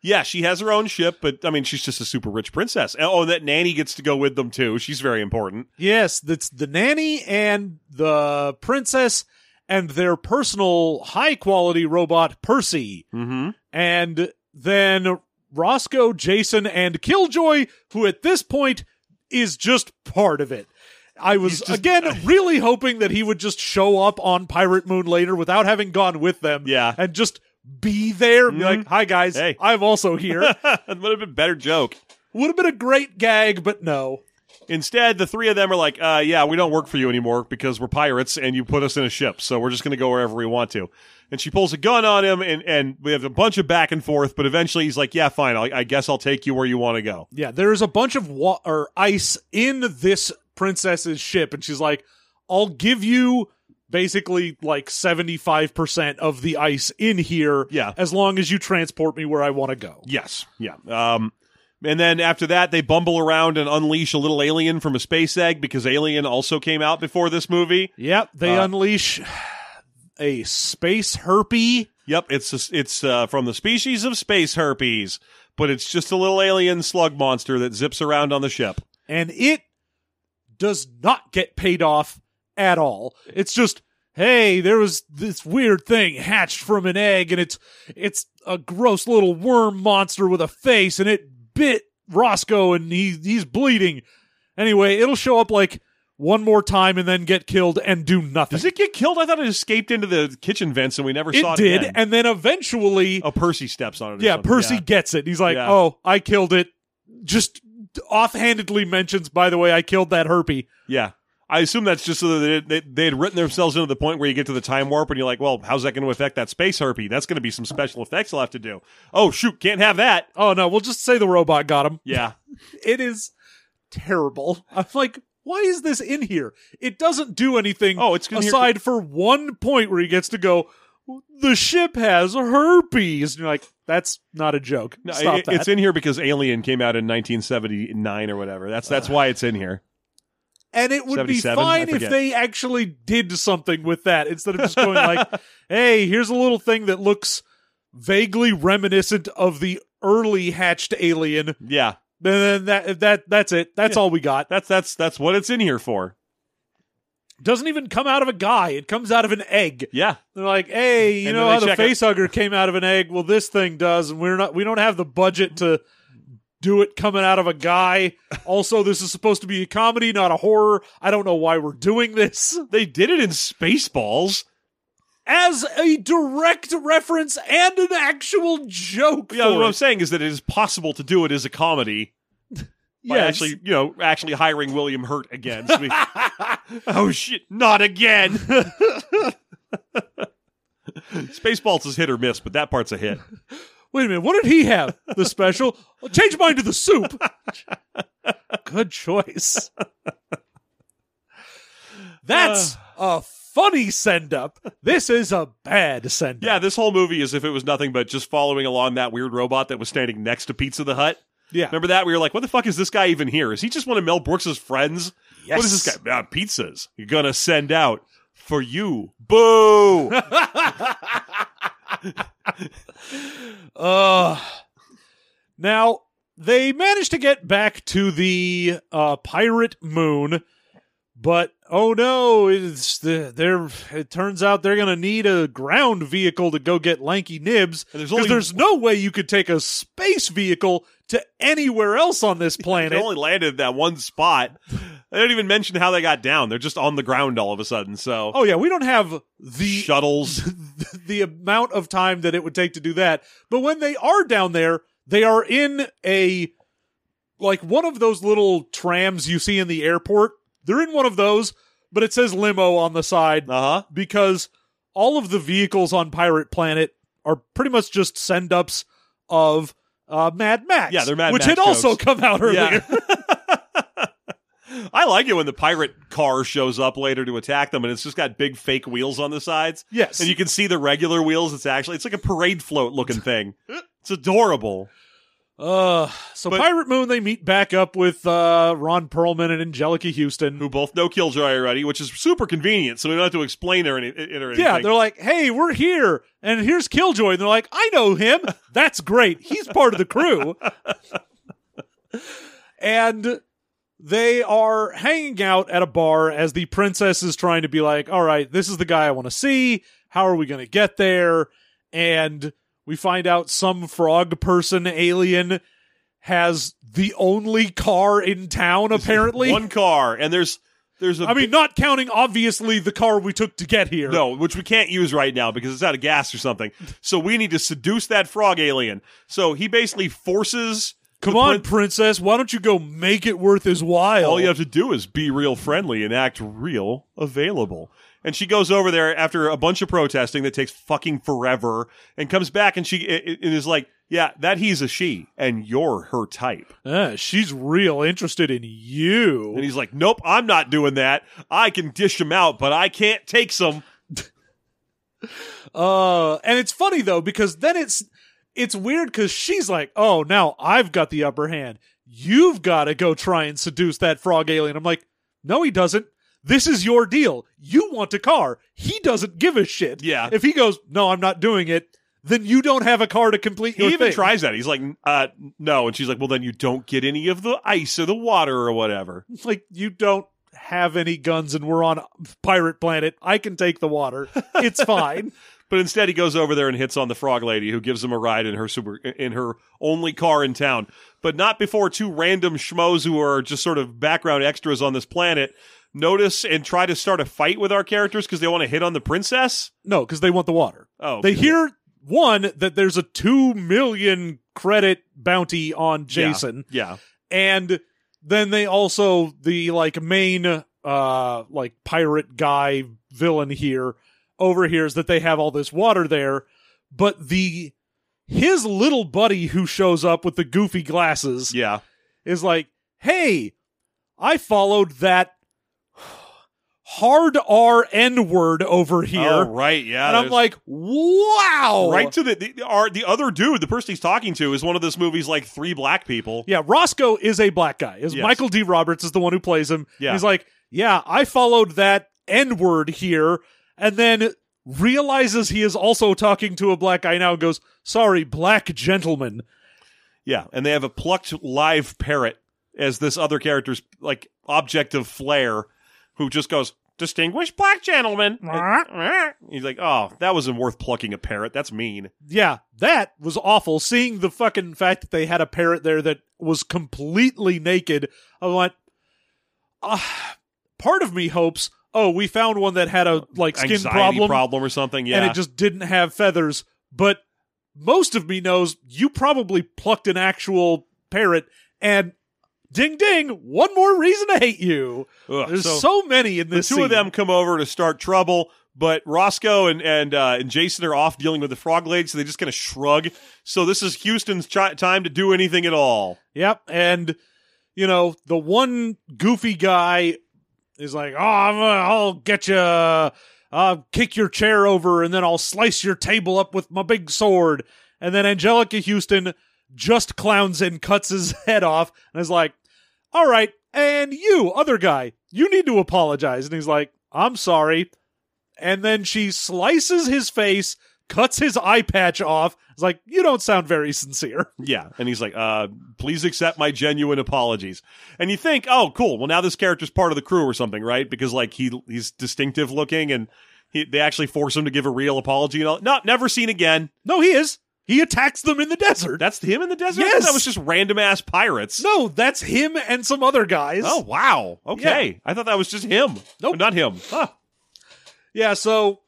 Yeah, she has her own ship, but I mean, she's just a super rich princess. Oh, and that nanny gets to go with them too. She's very important. Yes, that's the nanny and the princess and their personal high quality robot, Percy. Mm-hmm. And then Roscoe, Jason, and Killjoy, who at this point is just part of it. I was just- again really hoping that he would just show up on Pirate Moon later without having gone with them. Yeah. And just be there and be like, hi guys, Hey. I'm also here. that would have been a better joke. would have been a great gag, but no. Instead, the three of them are like, uh, yeah, we don't work for you anymore because we're pirates and you put us in a ship. So we're just going to go wherever we want to. And she pulls a gun on him and, and we have a bunch of back and forth. But eventually he's like, yeah, fine. I, I guess I'll take you where you want to go. Yeah, there is a bunch of wa- or ice in this princess's ship, and she's like, "I'll give you basically like seventy five percent of the ice in here, Yeah. as long as you transport me where I want to go." Yes. Yeah. Um, and then after that, they bumble around and unleash a little alien from a space egg because Alien also came out before this movie. Yep, they Uh, unleash a space herpy. Yep, it's it's uh, from the species of space herpes, but it's just a little alien slug monster that zips around on the ship. and it does not get paid off at all. It's just, hey, there was this weird thing hatched from an egg, and it's it's a gross little worm monster with a face, and it bit Roscoe, and he he's bleeding. Anyway, it'll show up like one more time and then get killed and do nothing. Does it get killed? I thought it escaped into the kitchen vents and we never saw It it did, again. and then eventually, oh, Percy steps on it. yeah, something. Percy Yeah. gets it. He's like, Yeah. "Oh, I killed it." Just offhandedly mentions, by the way, I killed that herpy. Yeah. I assume that's just so that they, they, they had written themselves into the point where you get to the time warp and you're like, well, how's that going to affect that space harpy? That's going to be some special effects they'll have to do. Oh, shoot, can't have that. Oh no, we'll just say the robot got him. Yeah. It is terrible. I'm like, why is this in here? It doesn't do anything Oh, it's in here- aside for one point where he gets to go, the ship has herpes. And you're like, that's not a joke. No, Stop it- that. it's in here because Alien came out in 1979 or whatever. That's that's why it's in here. And it would be fine if they actually did something with that instead of just going like, hey, here's a little thing that looks vaguely reminiscent of the early hatched alien. Yeah. Then that that that's it. That's Yeah. all we got. That's that's that's what it's in here for. doesn't even come out of a guy. It comes out of an egg. Yeah. They're like, hey, you And know how the check it- face hugger came out of an egg? Well, this thing does, and we're not. We don't have the budget to do it coming out of a guy. Also, this is supposed to be a comedy, not a horror. I don't know why we're doing this They did it in Spaceballs. as a direct reference and an actual joke. Yeah, what I'm saying is that it is possible to do it as a comedy by Yes. actually, you know, actually hiring William Hurt again. So we- oh shit, not again. Spaceballs is hit or miss, but that part's a hit. Wait a minute. What did he have? The special? I'll change mine to the soup. Good choice. That's a funny send up. This is a bad send up. Yeah, this whole movie is if it was nothing but just following along that weird robot that was standing next to Pizza the Hut. Yeah. Remember that? We were like, what the fuck is this guy even here? Is he just one of Mel Brooks's friends? What is this guy? Ah, pizzas. You're gonna send out for you. Boo! Uh, now, they managed to get back to the uh, pirate moon, but oh no, it's the, they're, it turns out they're going to need a ground vehicle to go get Lanky Nibs. There's Because only- there's no way you could take a space vehicle to anywhere else on this planet. They only landed at that one spot. They don't even mention how they got down. They're just on the ground all of a sudden. So oh yeah, we don't have the shuttles. the amount of time that it would take to do that. But when they are down there, they are in a like one of those little trams you see in the airport. They're in one of those, but it says limo on the side Uh huh. because all of the vehicles on Pirate Planet are pretty much just send ups of uh, Mad Max. Yeah, they're Mad Max. which Max had also come out earlier. I like it when the pirate car shows up later to attack them, and it's just got big fake wheels on the sides, yes. and you can see the regular wheels. It's actually it's like a parade float looking thing. It's adorable. uh, so But- Pirate Moon, they meet back up with uh, Ron Perlman and Anjelica Huston. Who both know Killjoy already, which is super convenient, so we don't have to explain or any, it or anything. Yeah, they're like, "Hey, we're here, and here's Killjoy." And they're like, "I know him. That's great. He's part of the crew." and they are hanging out at a bar as the princess is trying to be like, "All right, this is the guy I want to see. How are we going to get there?" And we find out some frog person alien has the only car in town apparently. one car, and there's there's a I mean, not counting obviously the car we took to get here. No, which we can't use right now because it's out of gas or something. So we need to seduce that frog alien. So he basically forces Come the on, prin- princess. Why don't you go make it worth his while? All you have to do is be real friendly and act real available. And she goes over there after a bunch of protesting that takes fucking forever and comes back and she i- i- and is like, yeah, that he's a she and you're her type. Ah, she's real interested in you. And he's like, nope, I'm not doing that. I can dish him out, but I can't take some. Uh, and it's funny though because then it's it's weird because she's like, "Oh, now I've got the upper hand. You've got to go try and seduce that frog alien." I'm like, "No, he doesn't. This is your deal. You want a car. He doesn't give a shit. Yeah. If he goes, no, I'm not doing it. Then you don't have a car to complete He your even thing. tries that. He's like, uh, no. And she's like, well, then you don't get any of the ice or the water or whatever. like you don't have any guns and we're on pirate planet. I can take the water. It's fine. But instead, he goes over there and hits on the frog lady, who gives him a ride in her super in her only car in town. But not before two random schmoes who are just sort of background extras on this planet notice and try to start a fight with our characters because they want to hit on the princess. No, because they want the water. Oh, They hear one that there's a two million credit bounty on Yeah. Jason, Yeah, and then they also the like main uh like pirate guy villain here overhears that they have all this water there, but the his little buddy who shows up with the goofy glasses yeah. is like, "Hey, I followed that hard R N word over here." Oh, right. Yeah. and I'm there's- like, wow. right to the the, our, the other dude, the person he's talking to, is one of this movie's like three black people. Yeah, Roscoe is a black guy. Is Yes. Michael D. Roberts is the one who plays him. Yeah. He's like, yeah, I followed that N word here, and then realizes he is also talking to a black guy now and goes, sorry, black gentleman. Yeah, and they have a plucked live parrot as this other character's like object of flair, who just goes distinguished black gentleman. He's like, oh, that wasn't worth plucking a parrot. That's mean. Yeah, that was awful. Seeing the fucking fact that they had a parrot there that was completely naked, I went, ah, part of me hopes, oh, we found one that had a like skin Anxiety problem, or something. Yeah, and it just didn't have feathers. But most of me knows you probably plucked an actual parrot, and ding ding, one more reason to hate you. Ugh, There's so, so, many in the this. two of them come over to start trouble. But Roscoe and and uh, and Jason are off dealing with the frog lady, so they just kind of shrug. So this is Huston's chi- time to do anything at all. Yep, and you know the one goofy guy is like, "Oh, I'm, uh, I'll get you. I'll kick your chair over, and then I'll slice your table up with my big sword." And then Anjelica Huston just clowns and cuts his head off, and is like, "All right, and you, other guy, you need to apologize." And he's like, "I'm sorry." And then she slices his face, cuts his eye patch off. It's like, "You don't sound very sincere." Yeah. And he's like, uh, please accept my genuine apologies. And you think, oh, cool. Well, now this character's part of the crew or something, right? Because like he he's distinctive looking and he, they actually force him to give a real apology and all. No, never seen again. No, he is. He attacks them in the desert. That's him in the desert? Yes. That was just random ass pirates. no, that's him and some other guys. Oh, wow. Okay. I thought that was just him. Nope. Not him. Huh. Yeah, so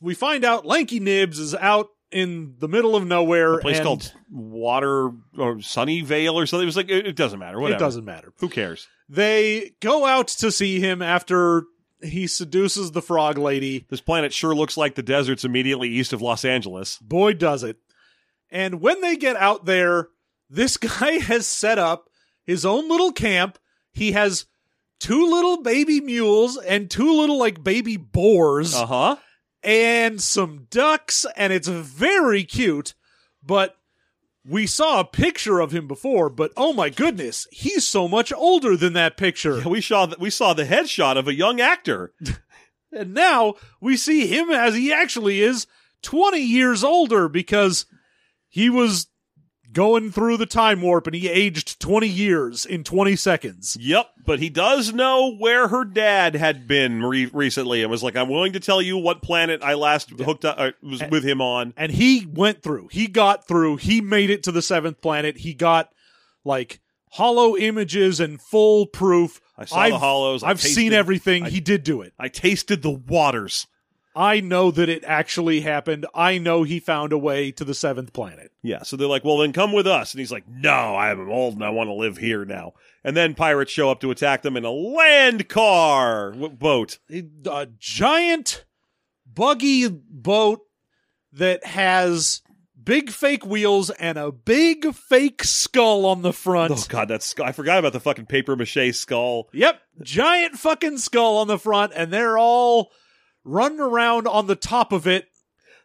we find out Lanky Nibs is out in the middle of nowhere. A place called Water or Sunnyvale or something. It was like, it, it doesn't matter. Whatever. It doesn't matter. Who cares? They go out to see him after he seduces the frog lady. This planet sure looks like the deserts immediately east of Los Angeles. Boy, does it. And when they get out there, this guy has set up his own little camp. He has two little baby mules and two little, like, baby boars. Uh huh. And some ducks, and it's very cute. But we saw a picture of him before, but oh my goodness, he's so much older than that picture. We saw the, we saw the headshot of a young actor. And now we see him as he actually is 20 years older because he was going through the time warp and he aged 20 years in 20 seconds. Yep, but he does know where her dad had been re- recently, and was like, "I'm willing to tell you what planet I last hooked up uh, was with him on." and he went through he got through he made it to the seventh planet he got like hollow images and full proof I saw the hollows, I i've seen everything I- he did do it I tasted the waters. I know that it actually happened. I know he found a way to the seventh planet. Yeah, so they're like, "Well, then come with us." And he's like, "No, I'm old and I want to live here now." And then pirates show up to attack them in a land car w- boat. A giant buggy boat that has big fake wheels and a big fake skull on the front. Oh god, that's I forgot about the fucking paper mache skull. Yep, giant fucking skull on the front, and they're all running around on the top of it.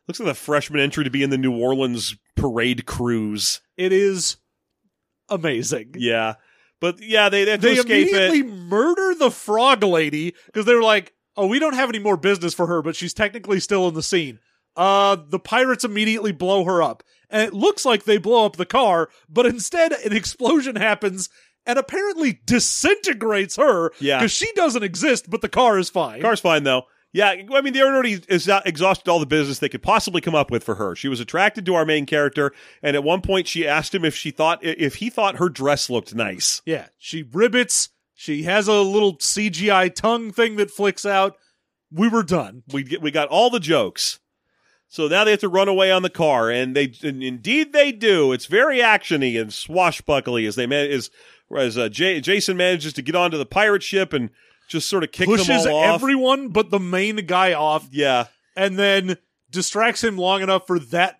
Looks like the freshman entry to be in the New Orleans parade cruise. It is amazing. Yeah, but yeah, they they They immediately it. murder the frog lady because they were like, "Oh, we don't have any more business for her, but she's technically still in the scene." Uh, the pirates immediately blow her up, and it looks like they blow up the car, but instead an explosion happens and apparently disintegrates her. Yeah. because she doesn't exist, but the car is fine. Car's fine though. Yeah, I mean they already ex- exhausted all the business they could possibly come up with for her. She was attracted to our main character, and at one point she asked him if she thought if he thought her dress looked nice. Yeah, she ribbits. She has a little CGI tongue thing that flicks out. We were done. We get, we got all the jokes. So now they have to run away on the car, and they and indeed they do. It's very actiony and swashbuckly as they man as as uh, J- Jason manages to get onto the pirate ship and just sort of kick Pushes them all off. everyone but the main guy off, yeah, and then distracts him long enough for that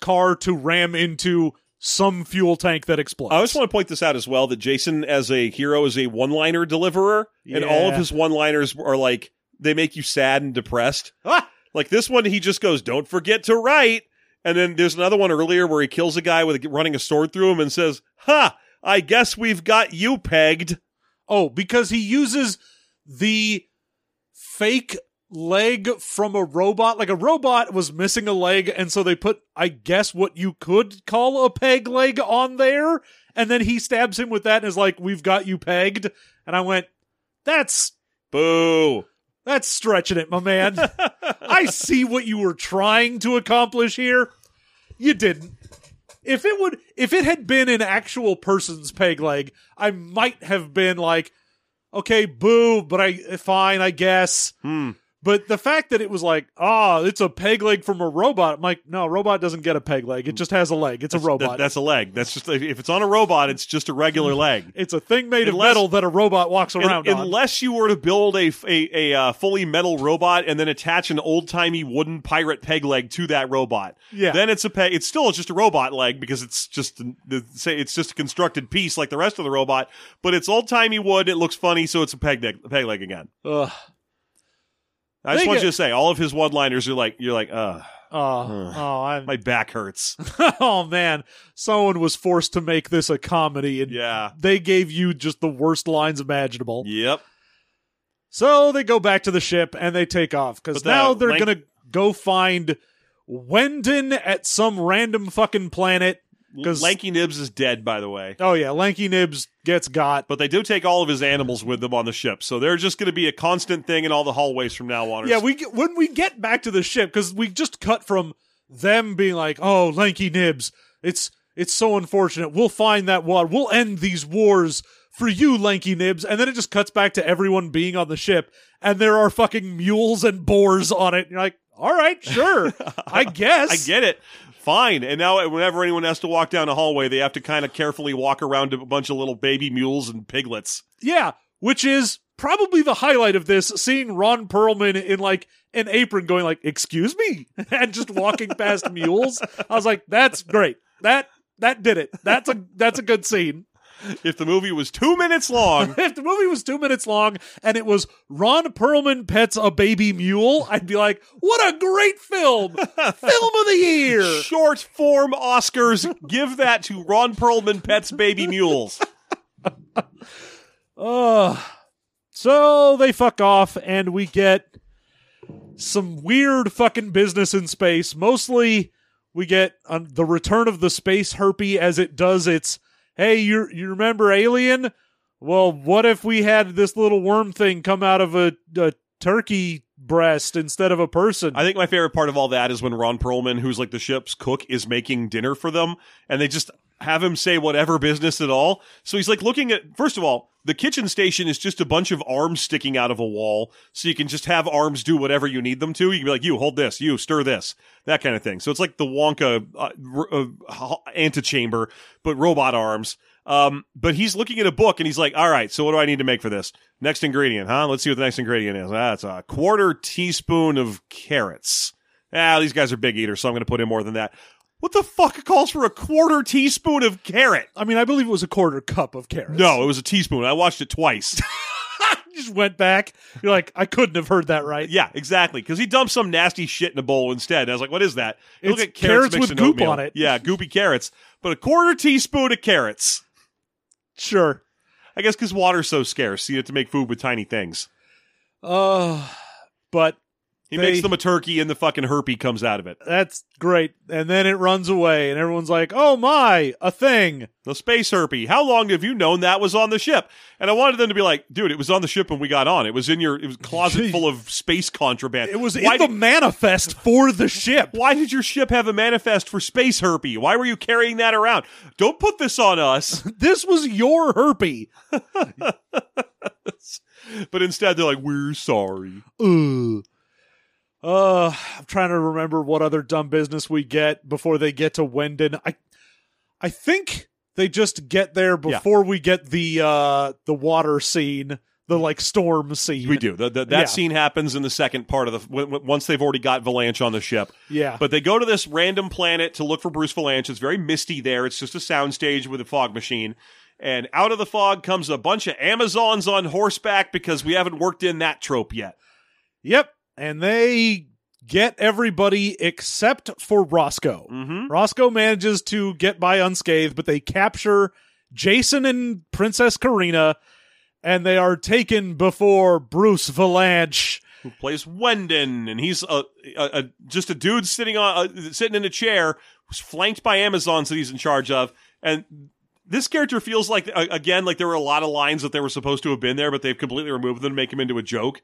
car to ram into some fuel tank that explodes. I just want to point this out as well that Jason, as a hero, is a one-liner deliverer, and all of his one-liners are like they make you sad and depressed. Ah! Like this one, he just goes, "Don't forget to write." And then there's another one earlier where he kills a guy with running a sword through him and says, "Ha! I guess we've got you pegged." Oh, because he uses the fake leg from a robot. Like a robot was missing a leg, and so they put, I guess, what you could call a peg leg on there. And then he stabs him with that and is like, We've got you pegged. And I went, That's Boo! that's stretching it, my man. I see what you were trying to accomplish here. You didn't. If it would if it had been an actual person's peg leg, I might have been like, okay, boo, but I fine, I guess. Hmm. But the fact that it was like, ah, it's a peg leg from a robot, I'm like, no, a robot doesn't get a peg leg. It just has a leg. It's a robot. That- that's a leg. That's just if it's on a robot, it's just a regular leg. it's a thing made Unless- of metal that a robot walks around Un- on. unless you were to build a a, a uh, fully metal robot and then attach an old timey wooden pirate peg leg to that robot, Yeah. then it's a peg. It's still just a robot leg because it's just the say it's just a constructed piece like the rest of the robot, but it's old timey wood. It looks funny, so it's a peg leg, peg leg again. Ugh. I just want you to say all of his one liners are like you're like, uh, Oh, oh, I'm, my back hurts. oh man, someone was forced to make this a comedy, and yeah. they gave you just the worst lines imaginable. Yep. So they go back to the ship and they take off because the now they're Lank- gonna go find Wendon at some random fucking planet. 'Cause- Lanky Nibs is dead, by the way. Oh yeah, Lanky Nibs gets got. But they do take all of his animals with them on the ship, so they're just going to be a constant thing in all the hallways from now on. Yeah, we get, when we get back to the ship because we just cut from them being like, "Oh, Lanky Nibs, it's it's so unfortunate. We'll find that water. We'll end these wars for you, Lanky Nibs." And then it just cuts back to everyone being on the ship, and there are fucking mules and boars on it. You're like, "All right, sure, I guess." I get it. Fine. And now, whenever anyone has to walk down a hallway, they have to kind of carefully walk around a bunch of little baby mules and piglets. Yeah, which is probably the highlight of this seeing Ron Perlman in like an apron going like, "Excuse me," and just walking past mules. I was like, "That's great. That that did it. That's a that's a good scene." If the movie was two minutes long, If the movie was 2 minutes long and it was Ron Perlman pets a baby mule, I'd be like, "What a great film. film of the year." short form Oscars, give that to Ron Perlman Pets Baby Mules. Ugh. So they fuck off, and we get some weird fucking business in space. Mostly, we get um, the return of the space herpy as it does its. Hey, you you remember Alien? Well, what if we had this little worm thing come out of a, a turkey breast instead of a person? I think my favorite part of all that is when Ron Perlman, who's like the ship's cook, is making dinner for them, and they just have him say whatever business at all. So he's like looking at, first of all, the kitchen station is just a bunch of arms sticking out of a wall, so you can just have arms do whatever you need them to. You can be like, you hold this, you stir this, that kind of thing. So it's like the Wonka uh, uh, antechamber, but robot arms. Um, but he's looking at a book and he's like, all right, so what do I need to make for this? Next ingredient, huh? Let's see what the next ingredient is. That's a quarter teaspoon of carrots. Ah, these guys are big eaters, so I'm going to put in more than that. What the fuck calls for a quarter teaspoon of carrot? I mean, I believe it was a quarter cup of carrots. No, it was a teaspoon. I watched it twice. Just went back. You're like, I couldn't have heard that right. yeah, exactly. Because he dumped some nasty shit in a bowl instead. And I was like, what is that? You It's carrots mixed with goop oatmeal. on it. Yeah, goopy carrots. But a quarter teaspoon of carrots. Sure. I guess because water's so scarce, you have to make food with tiny things. Uh, but He They- makes them a turkey and the fucking herpy comes out of it. that's great. And then it runs away, and everyone's like, oh my, a thing. The space herpy. How long have you known that was on the ship? And I wanted them to be like, dude, it was on the ship when we got on. It was in your it was closet full of space contraband. It was Why in the did- manifest for the ship. Why did your ship have a manifest for space herpy? Why were you carrying that around? Don't put this on us. This was your herpy. but instead, they're like, we're sorry. Ugh. Uh, I'm trying to remember what other dumb business we get before they get to Wendon. I, I think they just get there before we get the uh the water scene, the like storm scene. We do. The, the, that Yeah. scene happens in the second part of the w- w- once they've already got Vilanch on the ship. Yeah, But they go to this random planet to look for Bruce Vilanch. It's very misty there. It's just a soundstage with a fog machine. And out of the fog comes a bunch of Amazons on horseback because we haven't worked in that trope yet. yep, and they get everybody except for Roscoe. Mm-hmm. Roscoe manages to get by unscathed, but they capture Jason and Princess Karina, and they are taken before Bruce Vilanch. Who plays Wendon, and he's a, a, a just a dude sitting on uh, sitting in a chair, who's flanked by Amazons that he's in charge of, and this character feels like again like there were a lot of lines that they were supposed to have been there, but they've completely removed them to make him into a joke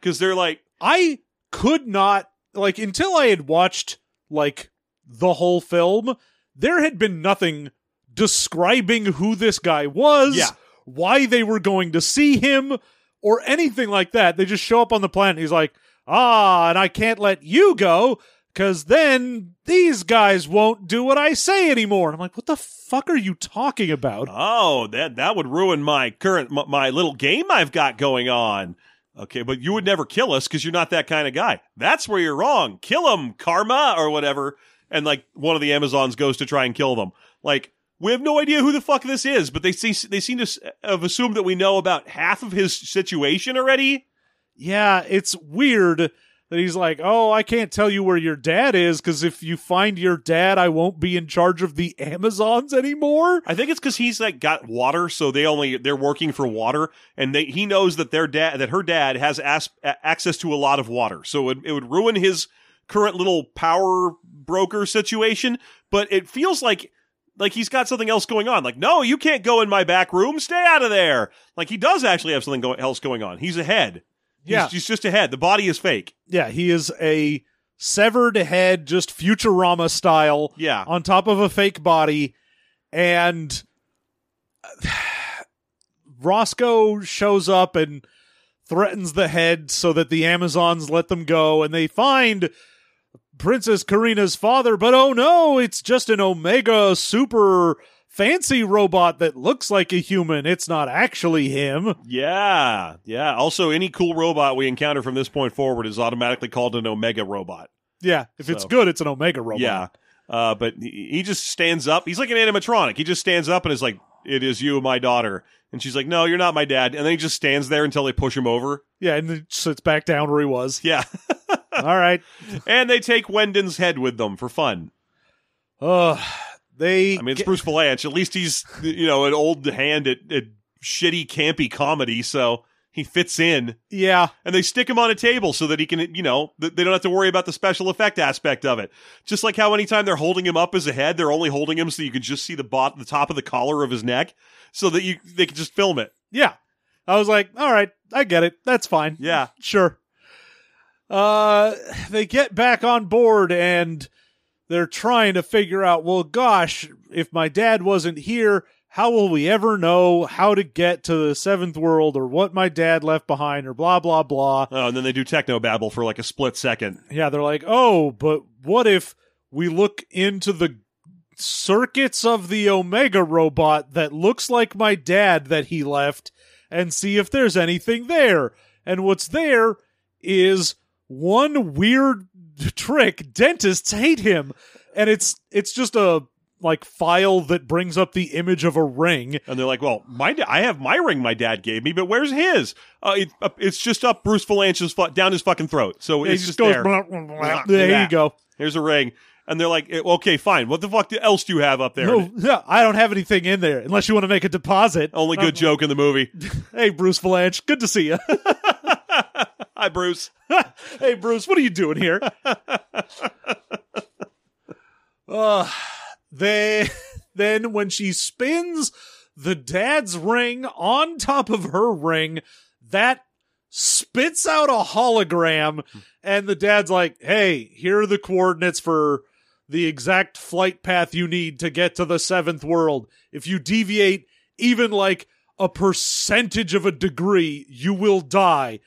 because they're like, I could not like until I had watched like the whole film, there had been nothing describing who this guy was, Yeah. why they were going to see him, or anything like that. They just show up on the planet. He's like, ah, and I can't let you go because then these guys won't do what I say anymore. And I'm like, what the fuck are you talking about? Oh, that that would ruin my current my, my little game I've got going on. Okay, but you would never kill us because you're not that kind of guy. That's where you're wrong. Kill him, karma or whatever. And like one of the Amazons goes to try and kill them. Like we have no idea who the fuck this is, but they see they seem to have assumed that we know about half of his situation already. Yeah, it's weird that he's like, "Oh, I can't tell you where your dad is because if you find your dad, I won't be in charge of the Amazons anymore." I think it's because he's like got water, so they only they're working for water, and they he knows that their dad that her dad has as, access to a lot of water, so it, it would ruin his current little power broker situation. But it feels like like he's got something else going on. Like, no, you can't go in my back room. Stay out of there. Like he does actually have something go- else going on. He's ahead. He's, Yeah. he's just ahead. The body is fake. Yeah, he is a severed head, just Futurama style, Yeah. on top of a fake body, and Roscoe shows up and threatens the head so that the Amazons let them go, and they find Princess Karina's father, but oh no, it's just an Omega super fancy robot that looks like a human. It's not actually him. Yeah. Yeah. Also, any cool robot we encounter from this point forward is automatically called an Omega robot. Yeah, if it's good, it's an Omega robot. Yeah. Uh, but he he just stands up. He's like an animatronic. He just stands up and is like, "It is you, my daughter." And she's like, "No, you're not my dad." And then he just stands there until they push him over. Yeah, and then sits back down where he was. Yeah. All right. and they take Wendon's head with them for fun. Uh, they. I mean, it's get- Bruce Vilanch. At least he's you know an old hand at, at shitty campy comedy, so he fits in. yeah, And they stick him on a table so that he can, you know, th- they don't have to worry about the special effect aspect of it. Just like how anytime they're holding him up as a head, they're only holding him so you can just see the bot, the top of the collar of his neck, so that you they can just film it. yeah. I was like, all right, I get it. That's fine. Yeah. Sure. Uh, they get back on board and they're trying to figure out, well, gosh, if my dad wasn't here, how will we ever know how to get to the seventh world or what my dad left behind or blah blah blah. Oh, and then they do techno babble for like a split second. Yeah, they're like, oh, but what if we look into the circuits of the Omega robot that looks like my dad that he left and see if there's anything there? And what's there is one weird trick. Dentists hate him, and it's it's just a like file that brings up the image of a ring. And they're like, "Well, my da- I have my ring my dad gave me, but where's his? Uh, it, uh, it's just up Bruce Vilanch's fu- down his fucking throat. So He it's just just goes there. blah, blah, blah. There you go. Here's a ring." And they're like, eh, "Okay, fine. What the fuck else do you have up there?" No, yeah, I don't have anything in there unless you want to make a deposit. Only good joke in the movie. Hey, Bruce Valanche, good to see you. Hi, Bruce. hey, Bruce, what are you doing here? uh, they then when she spins the dad's ring on top of her ring, that spits out a hologram, and the dad's like, "Hey, here are the coordinates for." The exact flight path you need to get to the seventh world. If you deviate even like a percentage of a degree, you will die.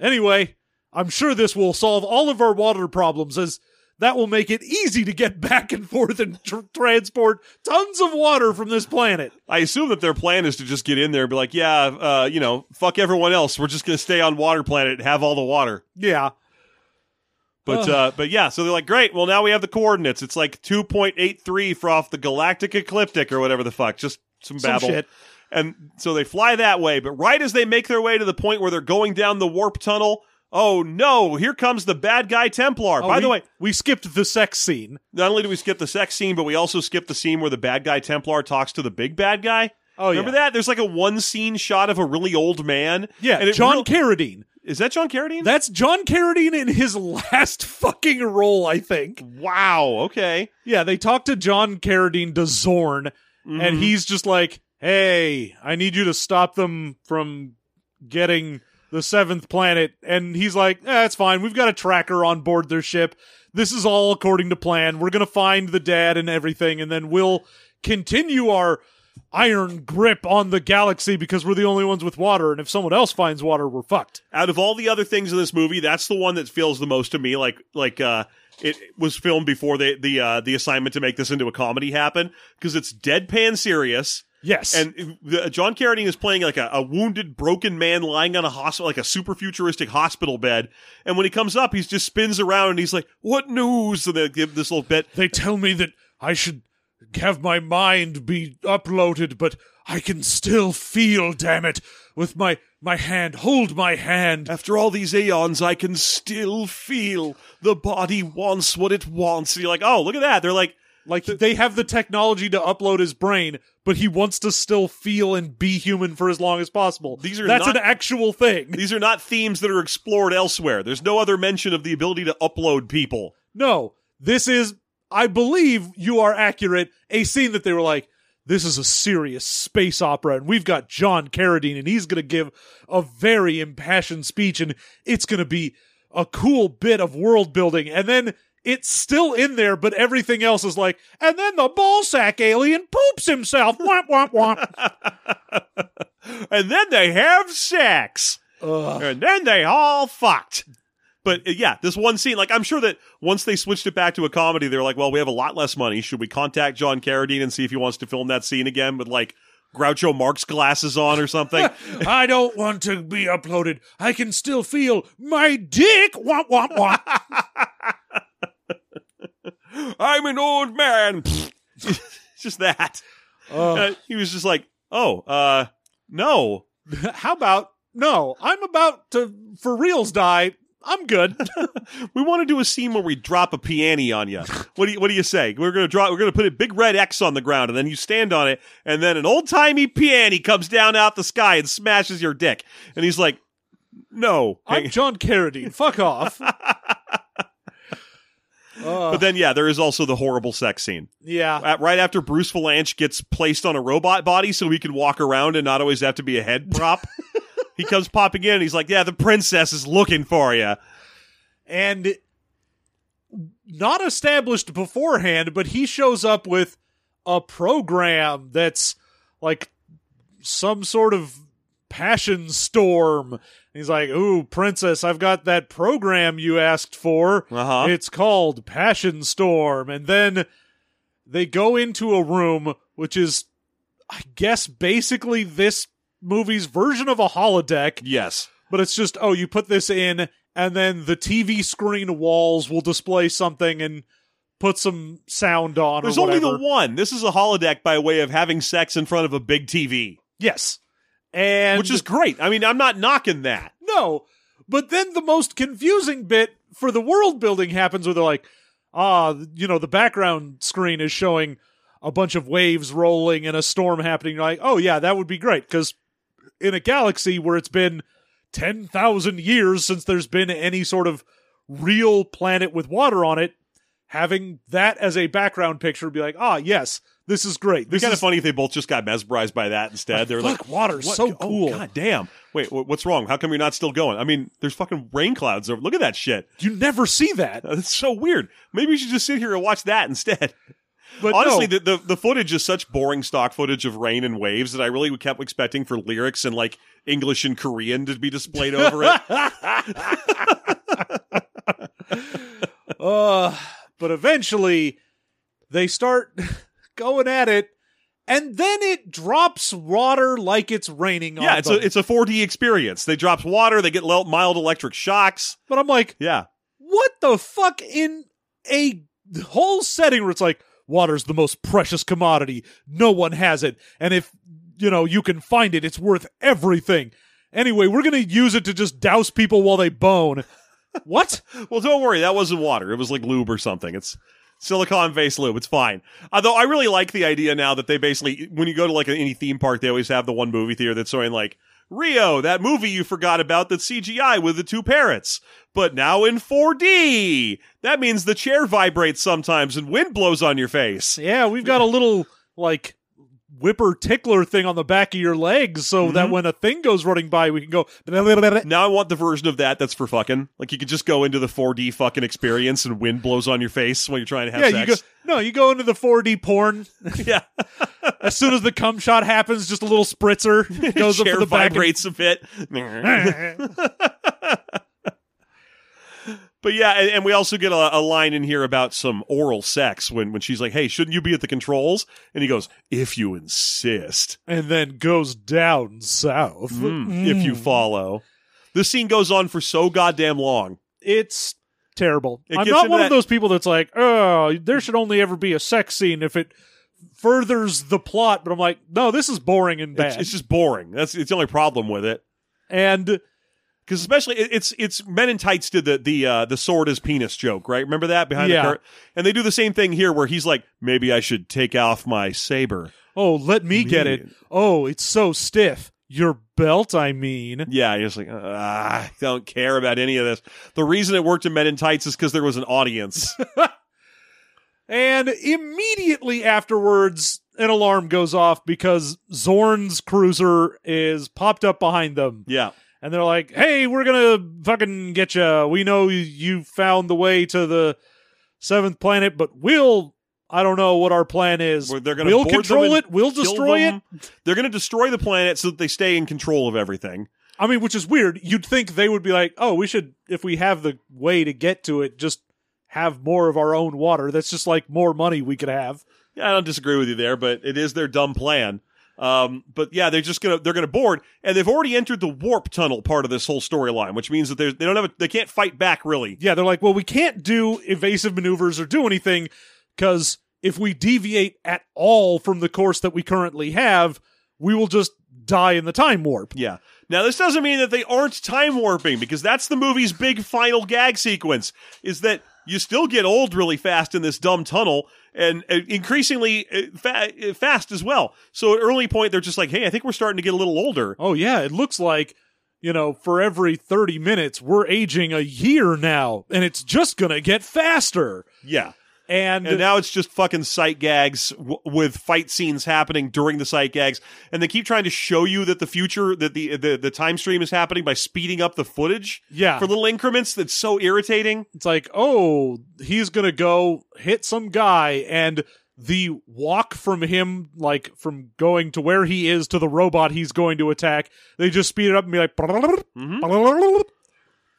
Anyway, I'm sure this will solve all of our water problems as that will make it easy to get back and forth and tr- transport tons of water from this planet. I assume that their plan is to just get in there and be like, "Yeah, uh, you know, fuck everyone else. We're just gonna stay on Water Planet and have all the water." Yeah. But uh, but yeah, so they're like, great. Well, now we have the coordinates. It's like two point eight three for off the galactic ecliptic or whatever the fuck. Just some Some babble. shit. And so they fly that way. But right as they make their way to the point where they're going down the warp tunnel, oh no! Here comes the bad guy Templar. Oh, By we- the way, we skipped the sex scene. not only do we skip the sex scene, but we also skip the scene where the bad guy Templar talks to the big bad guy. Oh, Remember yeah. that? There's like a one scene shot of a really old man. Yeah, and John real- Carradine. is that John Carradine? That's John Carradine in his last fucking role, I think. wow. Okay. Yeah, they talked to John Carradine to Zorn, Mhm. and he's just like, "Hey, I need you to stop them from getting the seventh planet." And he's like, eh, "It's fine. We've got a tracker on board their ship. This is all according to plan. We're gonna find the dad and everything, and then we'll continue our." Iron grip on the galaxy because we're the only ones with water, and if someone else finds water, we're fucked. out of all the other things in this movie, that's the one that feels the most to me like like uh it was filmed before the the uh the assignment to make this into a comedy happen because it's deadpan serious Yes, and the, uh, John Carradine is playing like a, a wounded broken man lying on a hospital like a super futuristic hospital bed. And when he comes up he just spins around and he's like what news? And they give this little bit. They tell me that I should have my mind be uploaded, but I can still feel, damn it, with my my hand. Hold my hand. after all these aeons I can still feel the body wants what it wants. And you're like oh look at that. They're like Like they have the technology to upload his brain, but he wants to still feel and be human for as long as possible. These are That's not- an actual thing. These are not themes that are explored elsewhere. There's no other mention of the ability to upload people. No, this is, I believe you are accurate, a scene that they were like, this is a serious space opera, and we've got John Carradine, and he's going to give a very impassioned speech, and it's going to be a cool bit of world building. And then it's still in there, but everything else is like, and then the ballsack alien poops himself. Womp, womp, womp. And then they have sex. Ugh. And then they all fucked. But uh, yeah, this one scene, like I'm sure that once they switched it back to a comedy, they're like, well, we have a lot less money. Should we contact John Carradine and see if he wants to film that scene again with like Groucho Marx glasses on or something? I don't want to be uploaded. I can still feel my dick. Womp, womp, womp. I'm an old man. just that. Ugh. Uh, he was just like, oh, uh, no. How about no? I'm about to for reals die. I'm good. We want to do a scene where we drop a piano on you. What do you What do you say? We're gonna draw. We're gonna put a big red X on the ground, and then you stand on it, and then an old timey piano comes down out the sky and smashes your dick. And he's like, "No." I'm John Carradine. Fuck off. But then, yeah, there is also the horrible sex scene. yeah, At, right after Bruce Vilanch gets placed on a robot body so he can walk around and not always have to be a head prop, he comes popping in and he's like, "Yeah, the princess is looking for you." and not established beforehand, but he shows up with a program that's like some sort of passion storm. He's like, "Ooh, princess, I've got that program you asked for. Uh-huh. It's called Passion Storm." And then they go into a room which is I guess basically this movie's version of a holodeck, Yes. but it's just, "Oh, you put this in and then the TV screen walls will display something and put some sound on There's only the one. This is a holodeck by way of having sex in front of a big TV, Yes. And which is great. I mean, I'm not knocking that. no. But then the most confusing bit for the world building happens where they're like, ah, you know, the background screen is showing a bunch of waves rolling and a storm happening. You're like, oh yeah, that would be great because in a galaxy where it's been 10,000 years since there's been any sort of real planet with water on it, having that as a background picture would be like, ah, yes, this is great. It'd be This kind is of funny if they both just got mesmerized by that instead. They're like, water's what? so Oh, cool. God damn. Wait, wh- what's wrong? How come you're not still going? I mean, there's fucking rain clouds over. Look at that shit. You never see that. That's so weird. Maybe we should just sit here and watch that instead. But Honestly, no. the, the the footage is such boring stock footage of rain and waves that I really kept expecting for lyrics and like English and Korean to be displayed over it. uh, but eventually they start going at it, and then it drops water like it's raining yeah, on it's them. a it's a 4D experience. They drop water, they get mild electric shocks. but I'm like, Yeah. what the fuck in a whole setting where it's like water's the most precious commodity, no one has it, and if you know you can find it, it's worth everything. Anyway, we're gonna use it to just douse people while they bone. What? Well, don't worry, that wasn't water. It was like lube or something. It's silicone based lube. It's fine. Although I really like the idea now that they basically, when you go to like any theme park, they always have the one movie theater that's showing like Rio, that movie you forgot about that's CGI with the two parrots, but now in 4D. That means the chair vibrates sometimes and wind blows on your face. Yeah, we've got a little like whipper tickler thing on the back of your legs so Mm-hmm. that when a thing goes running by, we can go. Now I want the version of that that's for fucking. Like you could just go into the 4D fucking experience and wind blows on your face when you're trying to have Yeah, you go. sex. No, you go into the 4D porn. yeah. As soon as the cum shot happens, just a little spritzer goes up the back. vibrates a bit. But yeah, and, and we also get a, a line in here about some oral sex when, when she's like, "Hey, shouldn't you be at the controls?" And he goes, "If you insist, and then goes down south. Mm, if you follow." This scene goes on for so goddamn long. It's terrible. It I'm not one that- of those people that's like, oh, there should only ever be a sex scene if it furthers the plot. But I'm like, no, this is boring and It's, bad. it's just boring. That's it's the only problem with it. and Because especially it- it's it's Men in Tights did the the uh, the sword is penis joke, right? Remember that behind Yeah. the curtain, and they do the same thing here, where he's like, "Maybe I should take off my saber." oh, let me get it. Oh, it's so stiff. Your belt, I mean. Yeah, you're just like, ah, I don't care about any of this. The reason it worked in Men in Tights is because there was an audience. And immediately afterwards, an alarm goes off because Zorn's cruiser is popped up behind them. yeah. And they're like, hey, we're going to fucking get you. We know you- you found the way to the seventh planet, but we'll. I don't know what our plan is. Where they're gonna we'll them control it. We'll destroy it. They're going to destroy the planet so that they stay in control of everything. I mean, which is weird. You'd think they would be like, oh, we should, if we have the way to get to it, just have more of our own water. That's just like more money we could have. Yeah, I don't disagree with you there, but it is their dumb plan. Um, but yeah, they're just gonna they're gonna board, and they've already entered the warp tunnel part of this whole storyline, which means that they don't have a, they can't fight back really. Yeah, they're like, well, we can't do evasive maneuvers or do anything because if we deviate at all from the course that we currently have, we will just die in the time warp. Yeah. Now this doesn't mean that they aren't time warping because that's the movie's big final gag sequence is that you still get old really fast in this dumb tunnel and uh, increasingly uh, fa- uh, fast as well. So at early point they're just like, "Hey, I think we're starting to get a little older." Oh, yeah, it looks like, you know, for every 30 minutes, we're aging a year now, and it's just going to get faster. Yeah. And, And now it's just fucking sight gags w- with fight scenes happening during the sight gags, and they keep trying to show you that the future, that the the, the time stream is happening by speeding up the footage yeah, for little increments. That's so irritating. it's like, oh, he's going to go hit some guy, and the walk from him, like from going to where he is to the robot he's going to attack, they just speed it up and be like, Mm-hmm.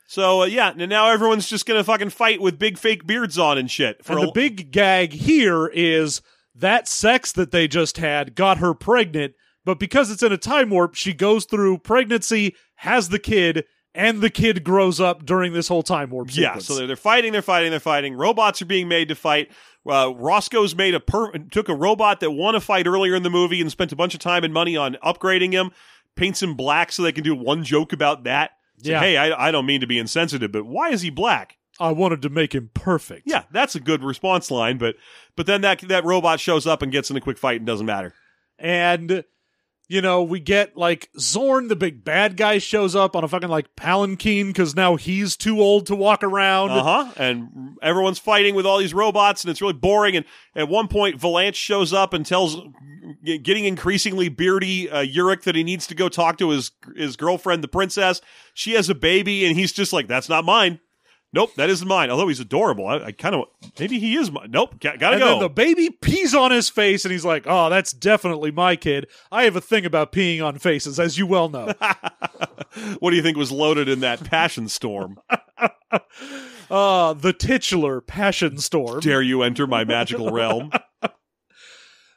So uh, yeah, and now everyone's just gonna fucking fight with big fake beards on and shit. For and the big gag here is that sex that they just had got her pregnant, but because it's in a time warp, she goes through pregnancy, has the kid, and the kid grows up during this whole time warp yeah, so they're, they're fighting, they're fighting, they're fighting. Robots are being made to fight. Uh, Roscoe's made a per- took a robot that won a fight earlier in the movie and spent a bunch of time and money on upgrading him. Paints him black so they can do one joke about that. Say, Yeah. hey, I, I don't mean to be insensitive, but why is he black? I wanted to make him perfect. Yeah, that's a good response line, but but then that that robot shows up and gets in a quick fight and doesn't matter. and you know we get like Zorn, the big bad guy, shows up on a fucking like palanquin because now he's too old to walk around. Uh huh. And everyone's fighting with all these robots, and it's really boring. And at one point, Vilanch shows up and tells, getting increasingly beardy, uh, Urich that he needs to go talk to his his girlfriend, the princess. She has a baby, and he's just like, "That's not mine." Nope, that isn't mine. Although he's adorable, I, I kind of maybe he is mine. Nope, got, gotta And go. then the baby pees on his face, and he's like, "Oh, that's definitely my kid." I have a thing about peeing on faces, as you well know. what do you think was loaded in that passion storm? uh, the titular passion storm. Dare you enter my magical realm?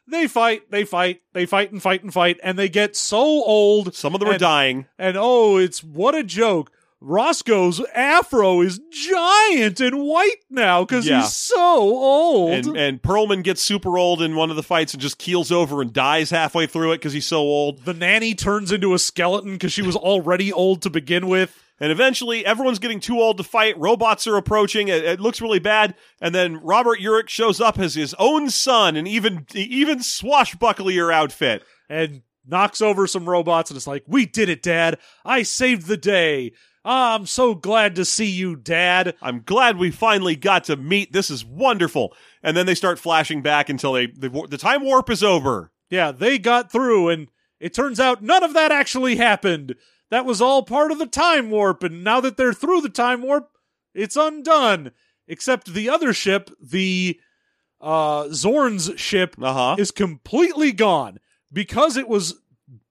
They fight, they fight, they fight and fight and fight, and they get so old. Some of them are dying. And oh, it's what a joke. Roscoe's afro is giant and white now because Yeah. he's so old. And, and Perlman gets super old in one of the fights and just keels over and dies halfway through it because he's so old. the nanny turns into a skeleton because she was already old to begin with. And eventually, everyone's getting too old to fight. Robots are approaching. It, it looks really bad. And then Robert Urich shows up as his own son, and even even swashbucklier outfit. and knocks over some robots and it's like, "We did it, Dad! I saved the day! Ah, I'm so glad to see you, Dad!" I'm glad we finally got to meet. This is wonderful. And then they start flashing back until they the, the time warp is over. Yeah, they got through, and it turns out none of that actually happened. That was all part of the time warp, and now that they're through the time warp, it's undone. Except the other ship, the uh, Zorn's ship, Uh huh. is completely gone because it was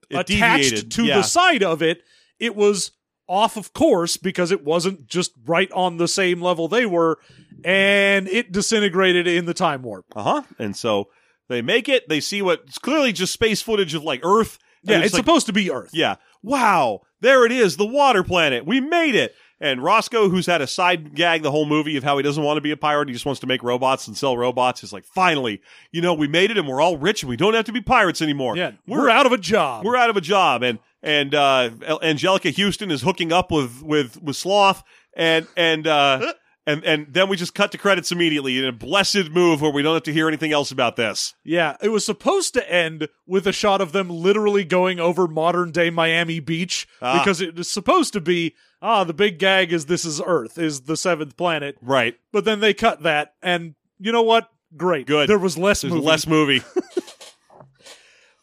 It attached deviated, to yeah. the side of it. It was off of course because it wasn't just right on the same level they were, and it disintegrated in the time warp. Uh huh. And so they make it. They see what's clearly just space footage of like Earth. Yeah, it's it's like, supposed to be Earth. Yeah. Wow. There it is. The water planet. We made it. And Roscoe, who's had a side gag the whole movie of how he doesn't want to be a pirate, he just wants to make robots and sell robots, is like, finally, you know, we made it and we're all rich and we don't have to be pirates anymore. Yeah, we're, out of a job. We're out of a job. And, and, uh, Anjelica Huston is hooking up with, with, with Sloth and, and, uh, and, and then we just cut to credits immediately in a blessed move where we don't have to hear anything else about this. yeah, it was supposed to end with a shot of them literally going over modern day Miami Beach Ah. because it was supposed to be ah the big gag is this is Earth is the seventh planet, Right. but then they cut that and you know what? Great, Good. There was less There's movie. less movie.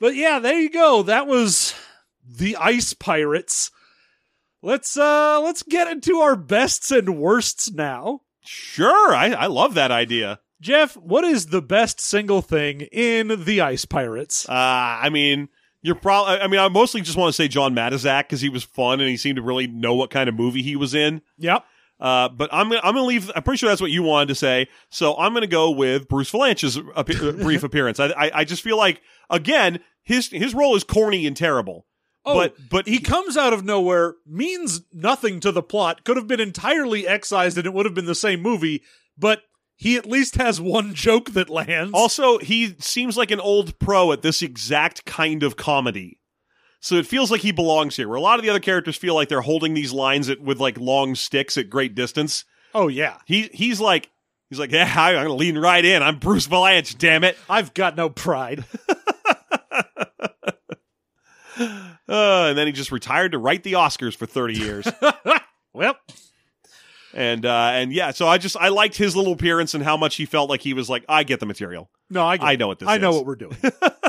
But yeah, there you go. That was the Ice Pirates. Let's uh let's get into our bests and worsts now. sure. I, I love that idea. Jeff, what is the best single thing in the Ice Pirates? Uh, I mean, you're probably. I mean, I mostly just want to say John Matuszak because he was fun and he seemed to really know what kind of movie he was in. Yep. Uh, but I'm gonna, I'm gonna leave. I'm pretty sure that's what you wanted to say. So I'm gonna go with Bruce Vilanch's appe- brief appearance. I, I I just feel like again his his role is corny and terrible. Oh, but but he comes out of nowhere, means nothing to the plot, could have been entirely excised and it would have been the same movie, but he at least has one joke that lands. also he seems like an old pro at this exact kind of comedy. So it feels like he belongs here. Where a lot of the other characters feel like they're holding these lines at, with like long sticks at great distance. oh yeah. He he's like he's like yeah I'm gonna lean right in. I'm Bruce Vilanch. Damn it. I've got no pride. Uh, and then he just retired to write the Oscars for 30 years. well, and uh, and yeah, so I just I liked his little appearance and how much he felt like he was like I get the material. no, I get I know what this I know what we're doing.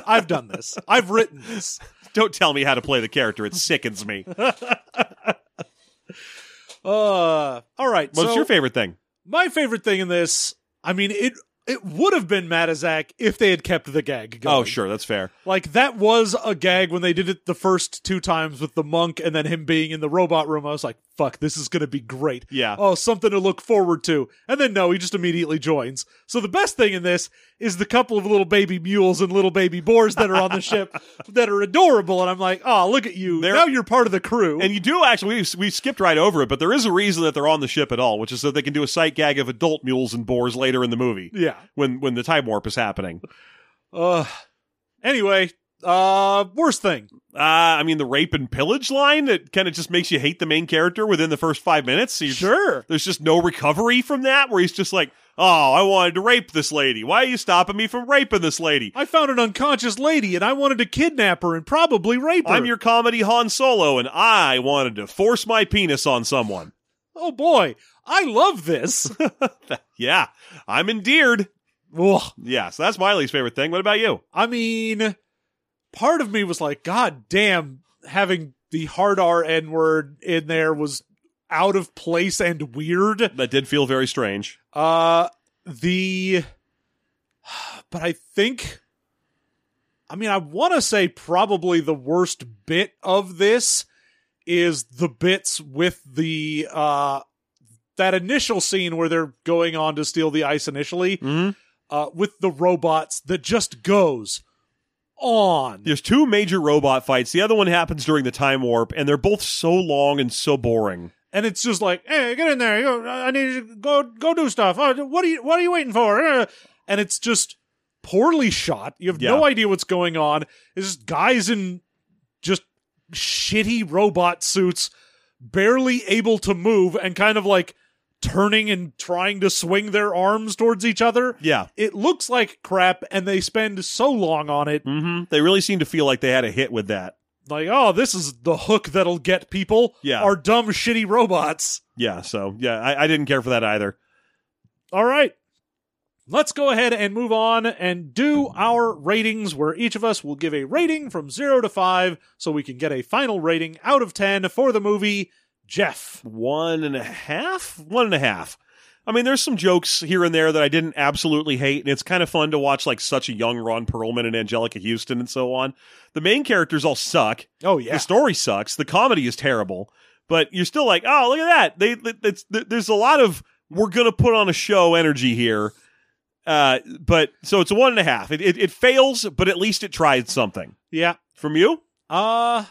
I've done this. I've written this. Don't tell me how to play the character. It sickens me. Uh, all right. What's so your favorite thing? my favorite thing in this, I mean, it it would have been Matuszak if they had kept the gag oh, going. Oh, sure, that's fair. Like that was a gag when they did it the first two times with the monk and then him being in the robot room. I was like, fuck, this is going to be great. Yeah. Oh, something to look forward to. And then no, he just immediately joins. So the best thing in this is the couple of little baby mules and little baby boars that are on the ship that are adorable. And I'm like, oh, look at you. They're- now you're part of the crew. And you do actually, we, we skipped right over it, but there is a reason that they're on the ship at all, which is so they can do a sight gag of adult mules and boars later in the movie yeah. when when the time warp is happening. Uh, anyway, uh, worst thing. Uh, I mean, the rape and pillage line that kind of just makes you hate the main character within the first five minutes. You- Sure. There's just no recovery from that where he's just like, oh, I wanted to rape this lady. Why are you stopping me from raping this lady? I found an unconscious lady and I wanted to kidnap her and probably rape her. I'm your comedy Han Solo, and I wanted to force my penis on someone. Oh boy, I love this. Yeah, I'm endeared. Ugh. Yeah, so that's my least favorite thing. What about you? I mean, part of me was like, God damn, having the hard R N word in there was out of place and weird. That did feel very strange. Uh, the, but I think, I mean, I want to say probably the worst bit of this is the bits with the, uh, that initial scene where they're going on to steal the ice initially, Mm-hmm. uh, with the robots that just goes on. There's two major robot fights. The other one happens during the time warp, and they're both so long and so boring. and it's just like, "Hey, get in there! I need you to go go do stuff. Oh, what are you What are you waiting for?" And it's just poorly shot. You have no idea what's going on. It's just guys in just shitty robot suits, barely able to move, and kind of like turning and trying to swing their arms towards each other. Yeah. It looks like crap, and they spend so long on it. Mm-hmm. They really seem to feel like they had a hit with that. Like, oh, this is the hook that'll get people. Yeah. Our dumb, shitty robots. Yeah, so yeah, I, I didn't care for that either. All right. Let's go ahead and move on and do our ratings where each of us will give a rating from 0 to 5 so we can get a final rating out of 10 for the movie Jeff. One and a half? One and a half. I mean, there's some jokes here and there that I didn't absolutely hate, and it's kind of fun to watch like such a young Ron Perlman and Anjelica Huston and so on. The main characters all suck. Oh yeah. The story sucks. The comedy is terrible. But you're still like, oh, look at that. They, it's, there's a lot of we're gonna put on a show energy here. Uh, but so it's a one and a half. It, it it fails, but at least it tried something. Yeah. From you? Uh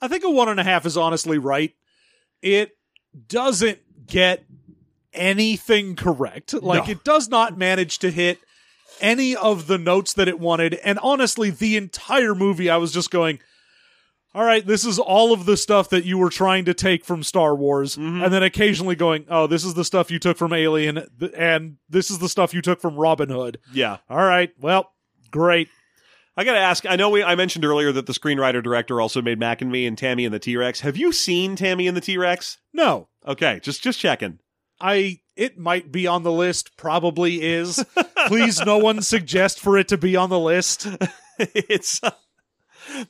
I think a one and a half is honestly right. It doesn't get anything correct. Like No. it does not manage to hit any of the notes that it wanted. And honestly, the entire movie I was just going, all right, this is all of the stuff that you were trying to take from Star Wars, Mhm. and then occasionally going, "Oh, this is the stuff you took from Alien, and this is the stuff you took from Robin Hood." Yeah. All right, well, great. I gotta ask. I know we. I mentioned earlier that the screenwriter director also made Mac and Me and Tammy and the T Rex. Have you seen Tammy and the T Rex? No, Okay, just just checking. I it might be on the list, probably is. Please, no one suggest for it to be on the list. it's uh,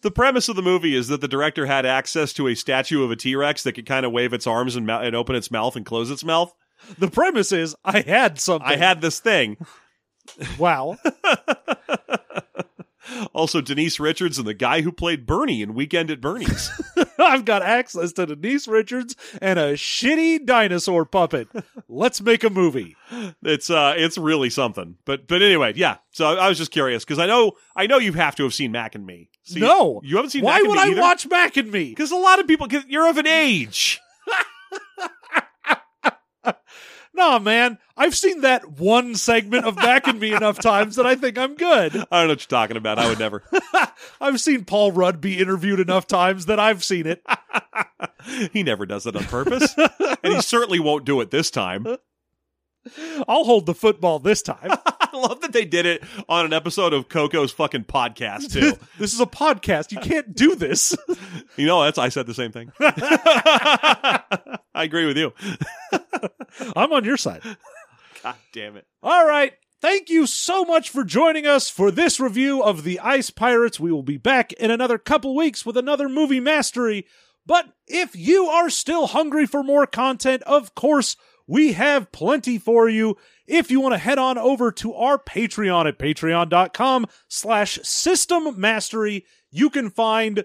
the premise of the movie is that the director had access to a statue of a T Rex that could kind of wave its arms and, mou- and open its mouth and close its mouth. The premise is I had something. I had this thing. wow. Also, Denise Richards and the guy who played Bernie in Weekend at Bernie's. I've got access to Denise Richards and a shitty dinosaur puppet. Let's make a movie. it's uh, it's really something. But but anyway, yeah. So I, I was just curious because I know I know you have to have seen Mac and Me. So no, you, haven't seen. Why Mac and would I either? watch Mac and Me? Because a lot of people, cause you're of an age. Nah, man, I've seen that one segment of Mac and Me enough times that I think I'm good. I don't know what you're talking about. I would never. I've seen Paul Rudd be interviewed enough times that I've seen it. he never does it on purpose, and he certainly won't do it this time. I'll hold the football this time. I love that they did it on an episode of Coco's fucking podcast too. this is a podcast. You can't do this. You know, that's I said the same thing. I agree with you. I'm on your side. God damn it. All right. Thank you so much for joining us for this review of The Ice Pirates. We will be back in another couple weeks with another movie mastery. But if you are still hungry for more content, of course, We have plenty for you. If you want to head on over to our Patreon at patreon.com slash system mastery, you can find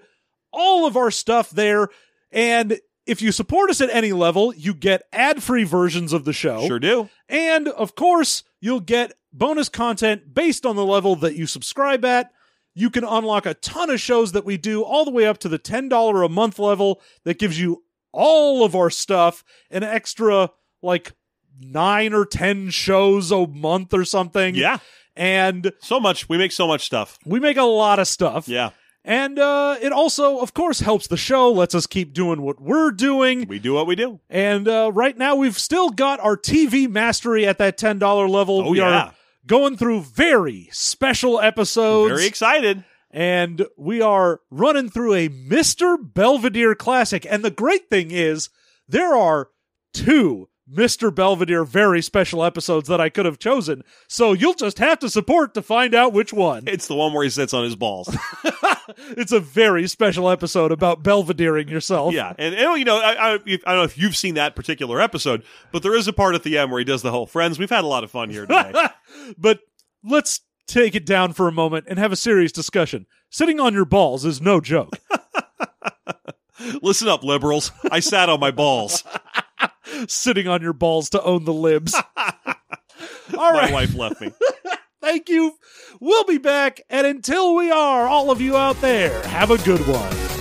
all of our stuff there. And if you support us at any level, you get ad free versions of the show. Sure do. And of course, you'll get bonus content based on the level that you subscribe at. You can unlock a ton of shows that we do all the way up to the $10 a month level that gives you all of our stuff, an extra like nine or 10 shows a month or something. Yeah. And So much. We make so much stuff. we make a lot of stuff. Yeah. And uh, it also, of course, helps the show, lets us keep doing what we're doing. We do what we do. And uh, right now, we've still got our TV mastery at that $10 level. Oh, we yeah. are going through very special episodes. Very excited. and we are running through a Mr. Belvedere classic. And the great thing is, there are two Mr. Belvedere very special episodes that I could have chosen. So you'll just have to support to find out which one. It's the one where he sits on his balls. it's a very special episode about Belvedering yourself. yeah, and, and you know, I, I, I don't know if you've seen that particular episode, but there is a part at the end where he does the whole friends. We've had a lot of fun here today. but let's take it down for a moment and have a serious discussion. Sitting on your balls is no joke. Listen up, liberals. I sat on my balls. Sitting on your balls to own the libs. All My right. wife left me. Thank you. We'll be back. And until we are, all of you out there, have a good one.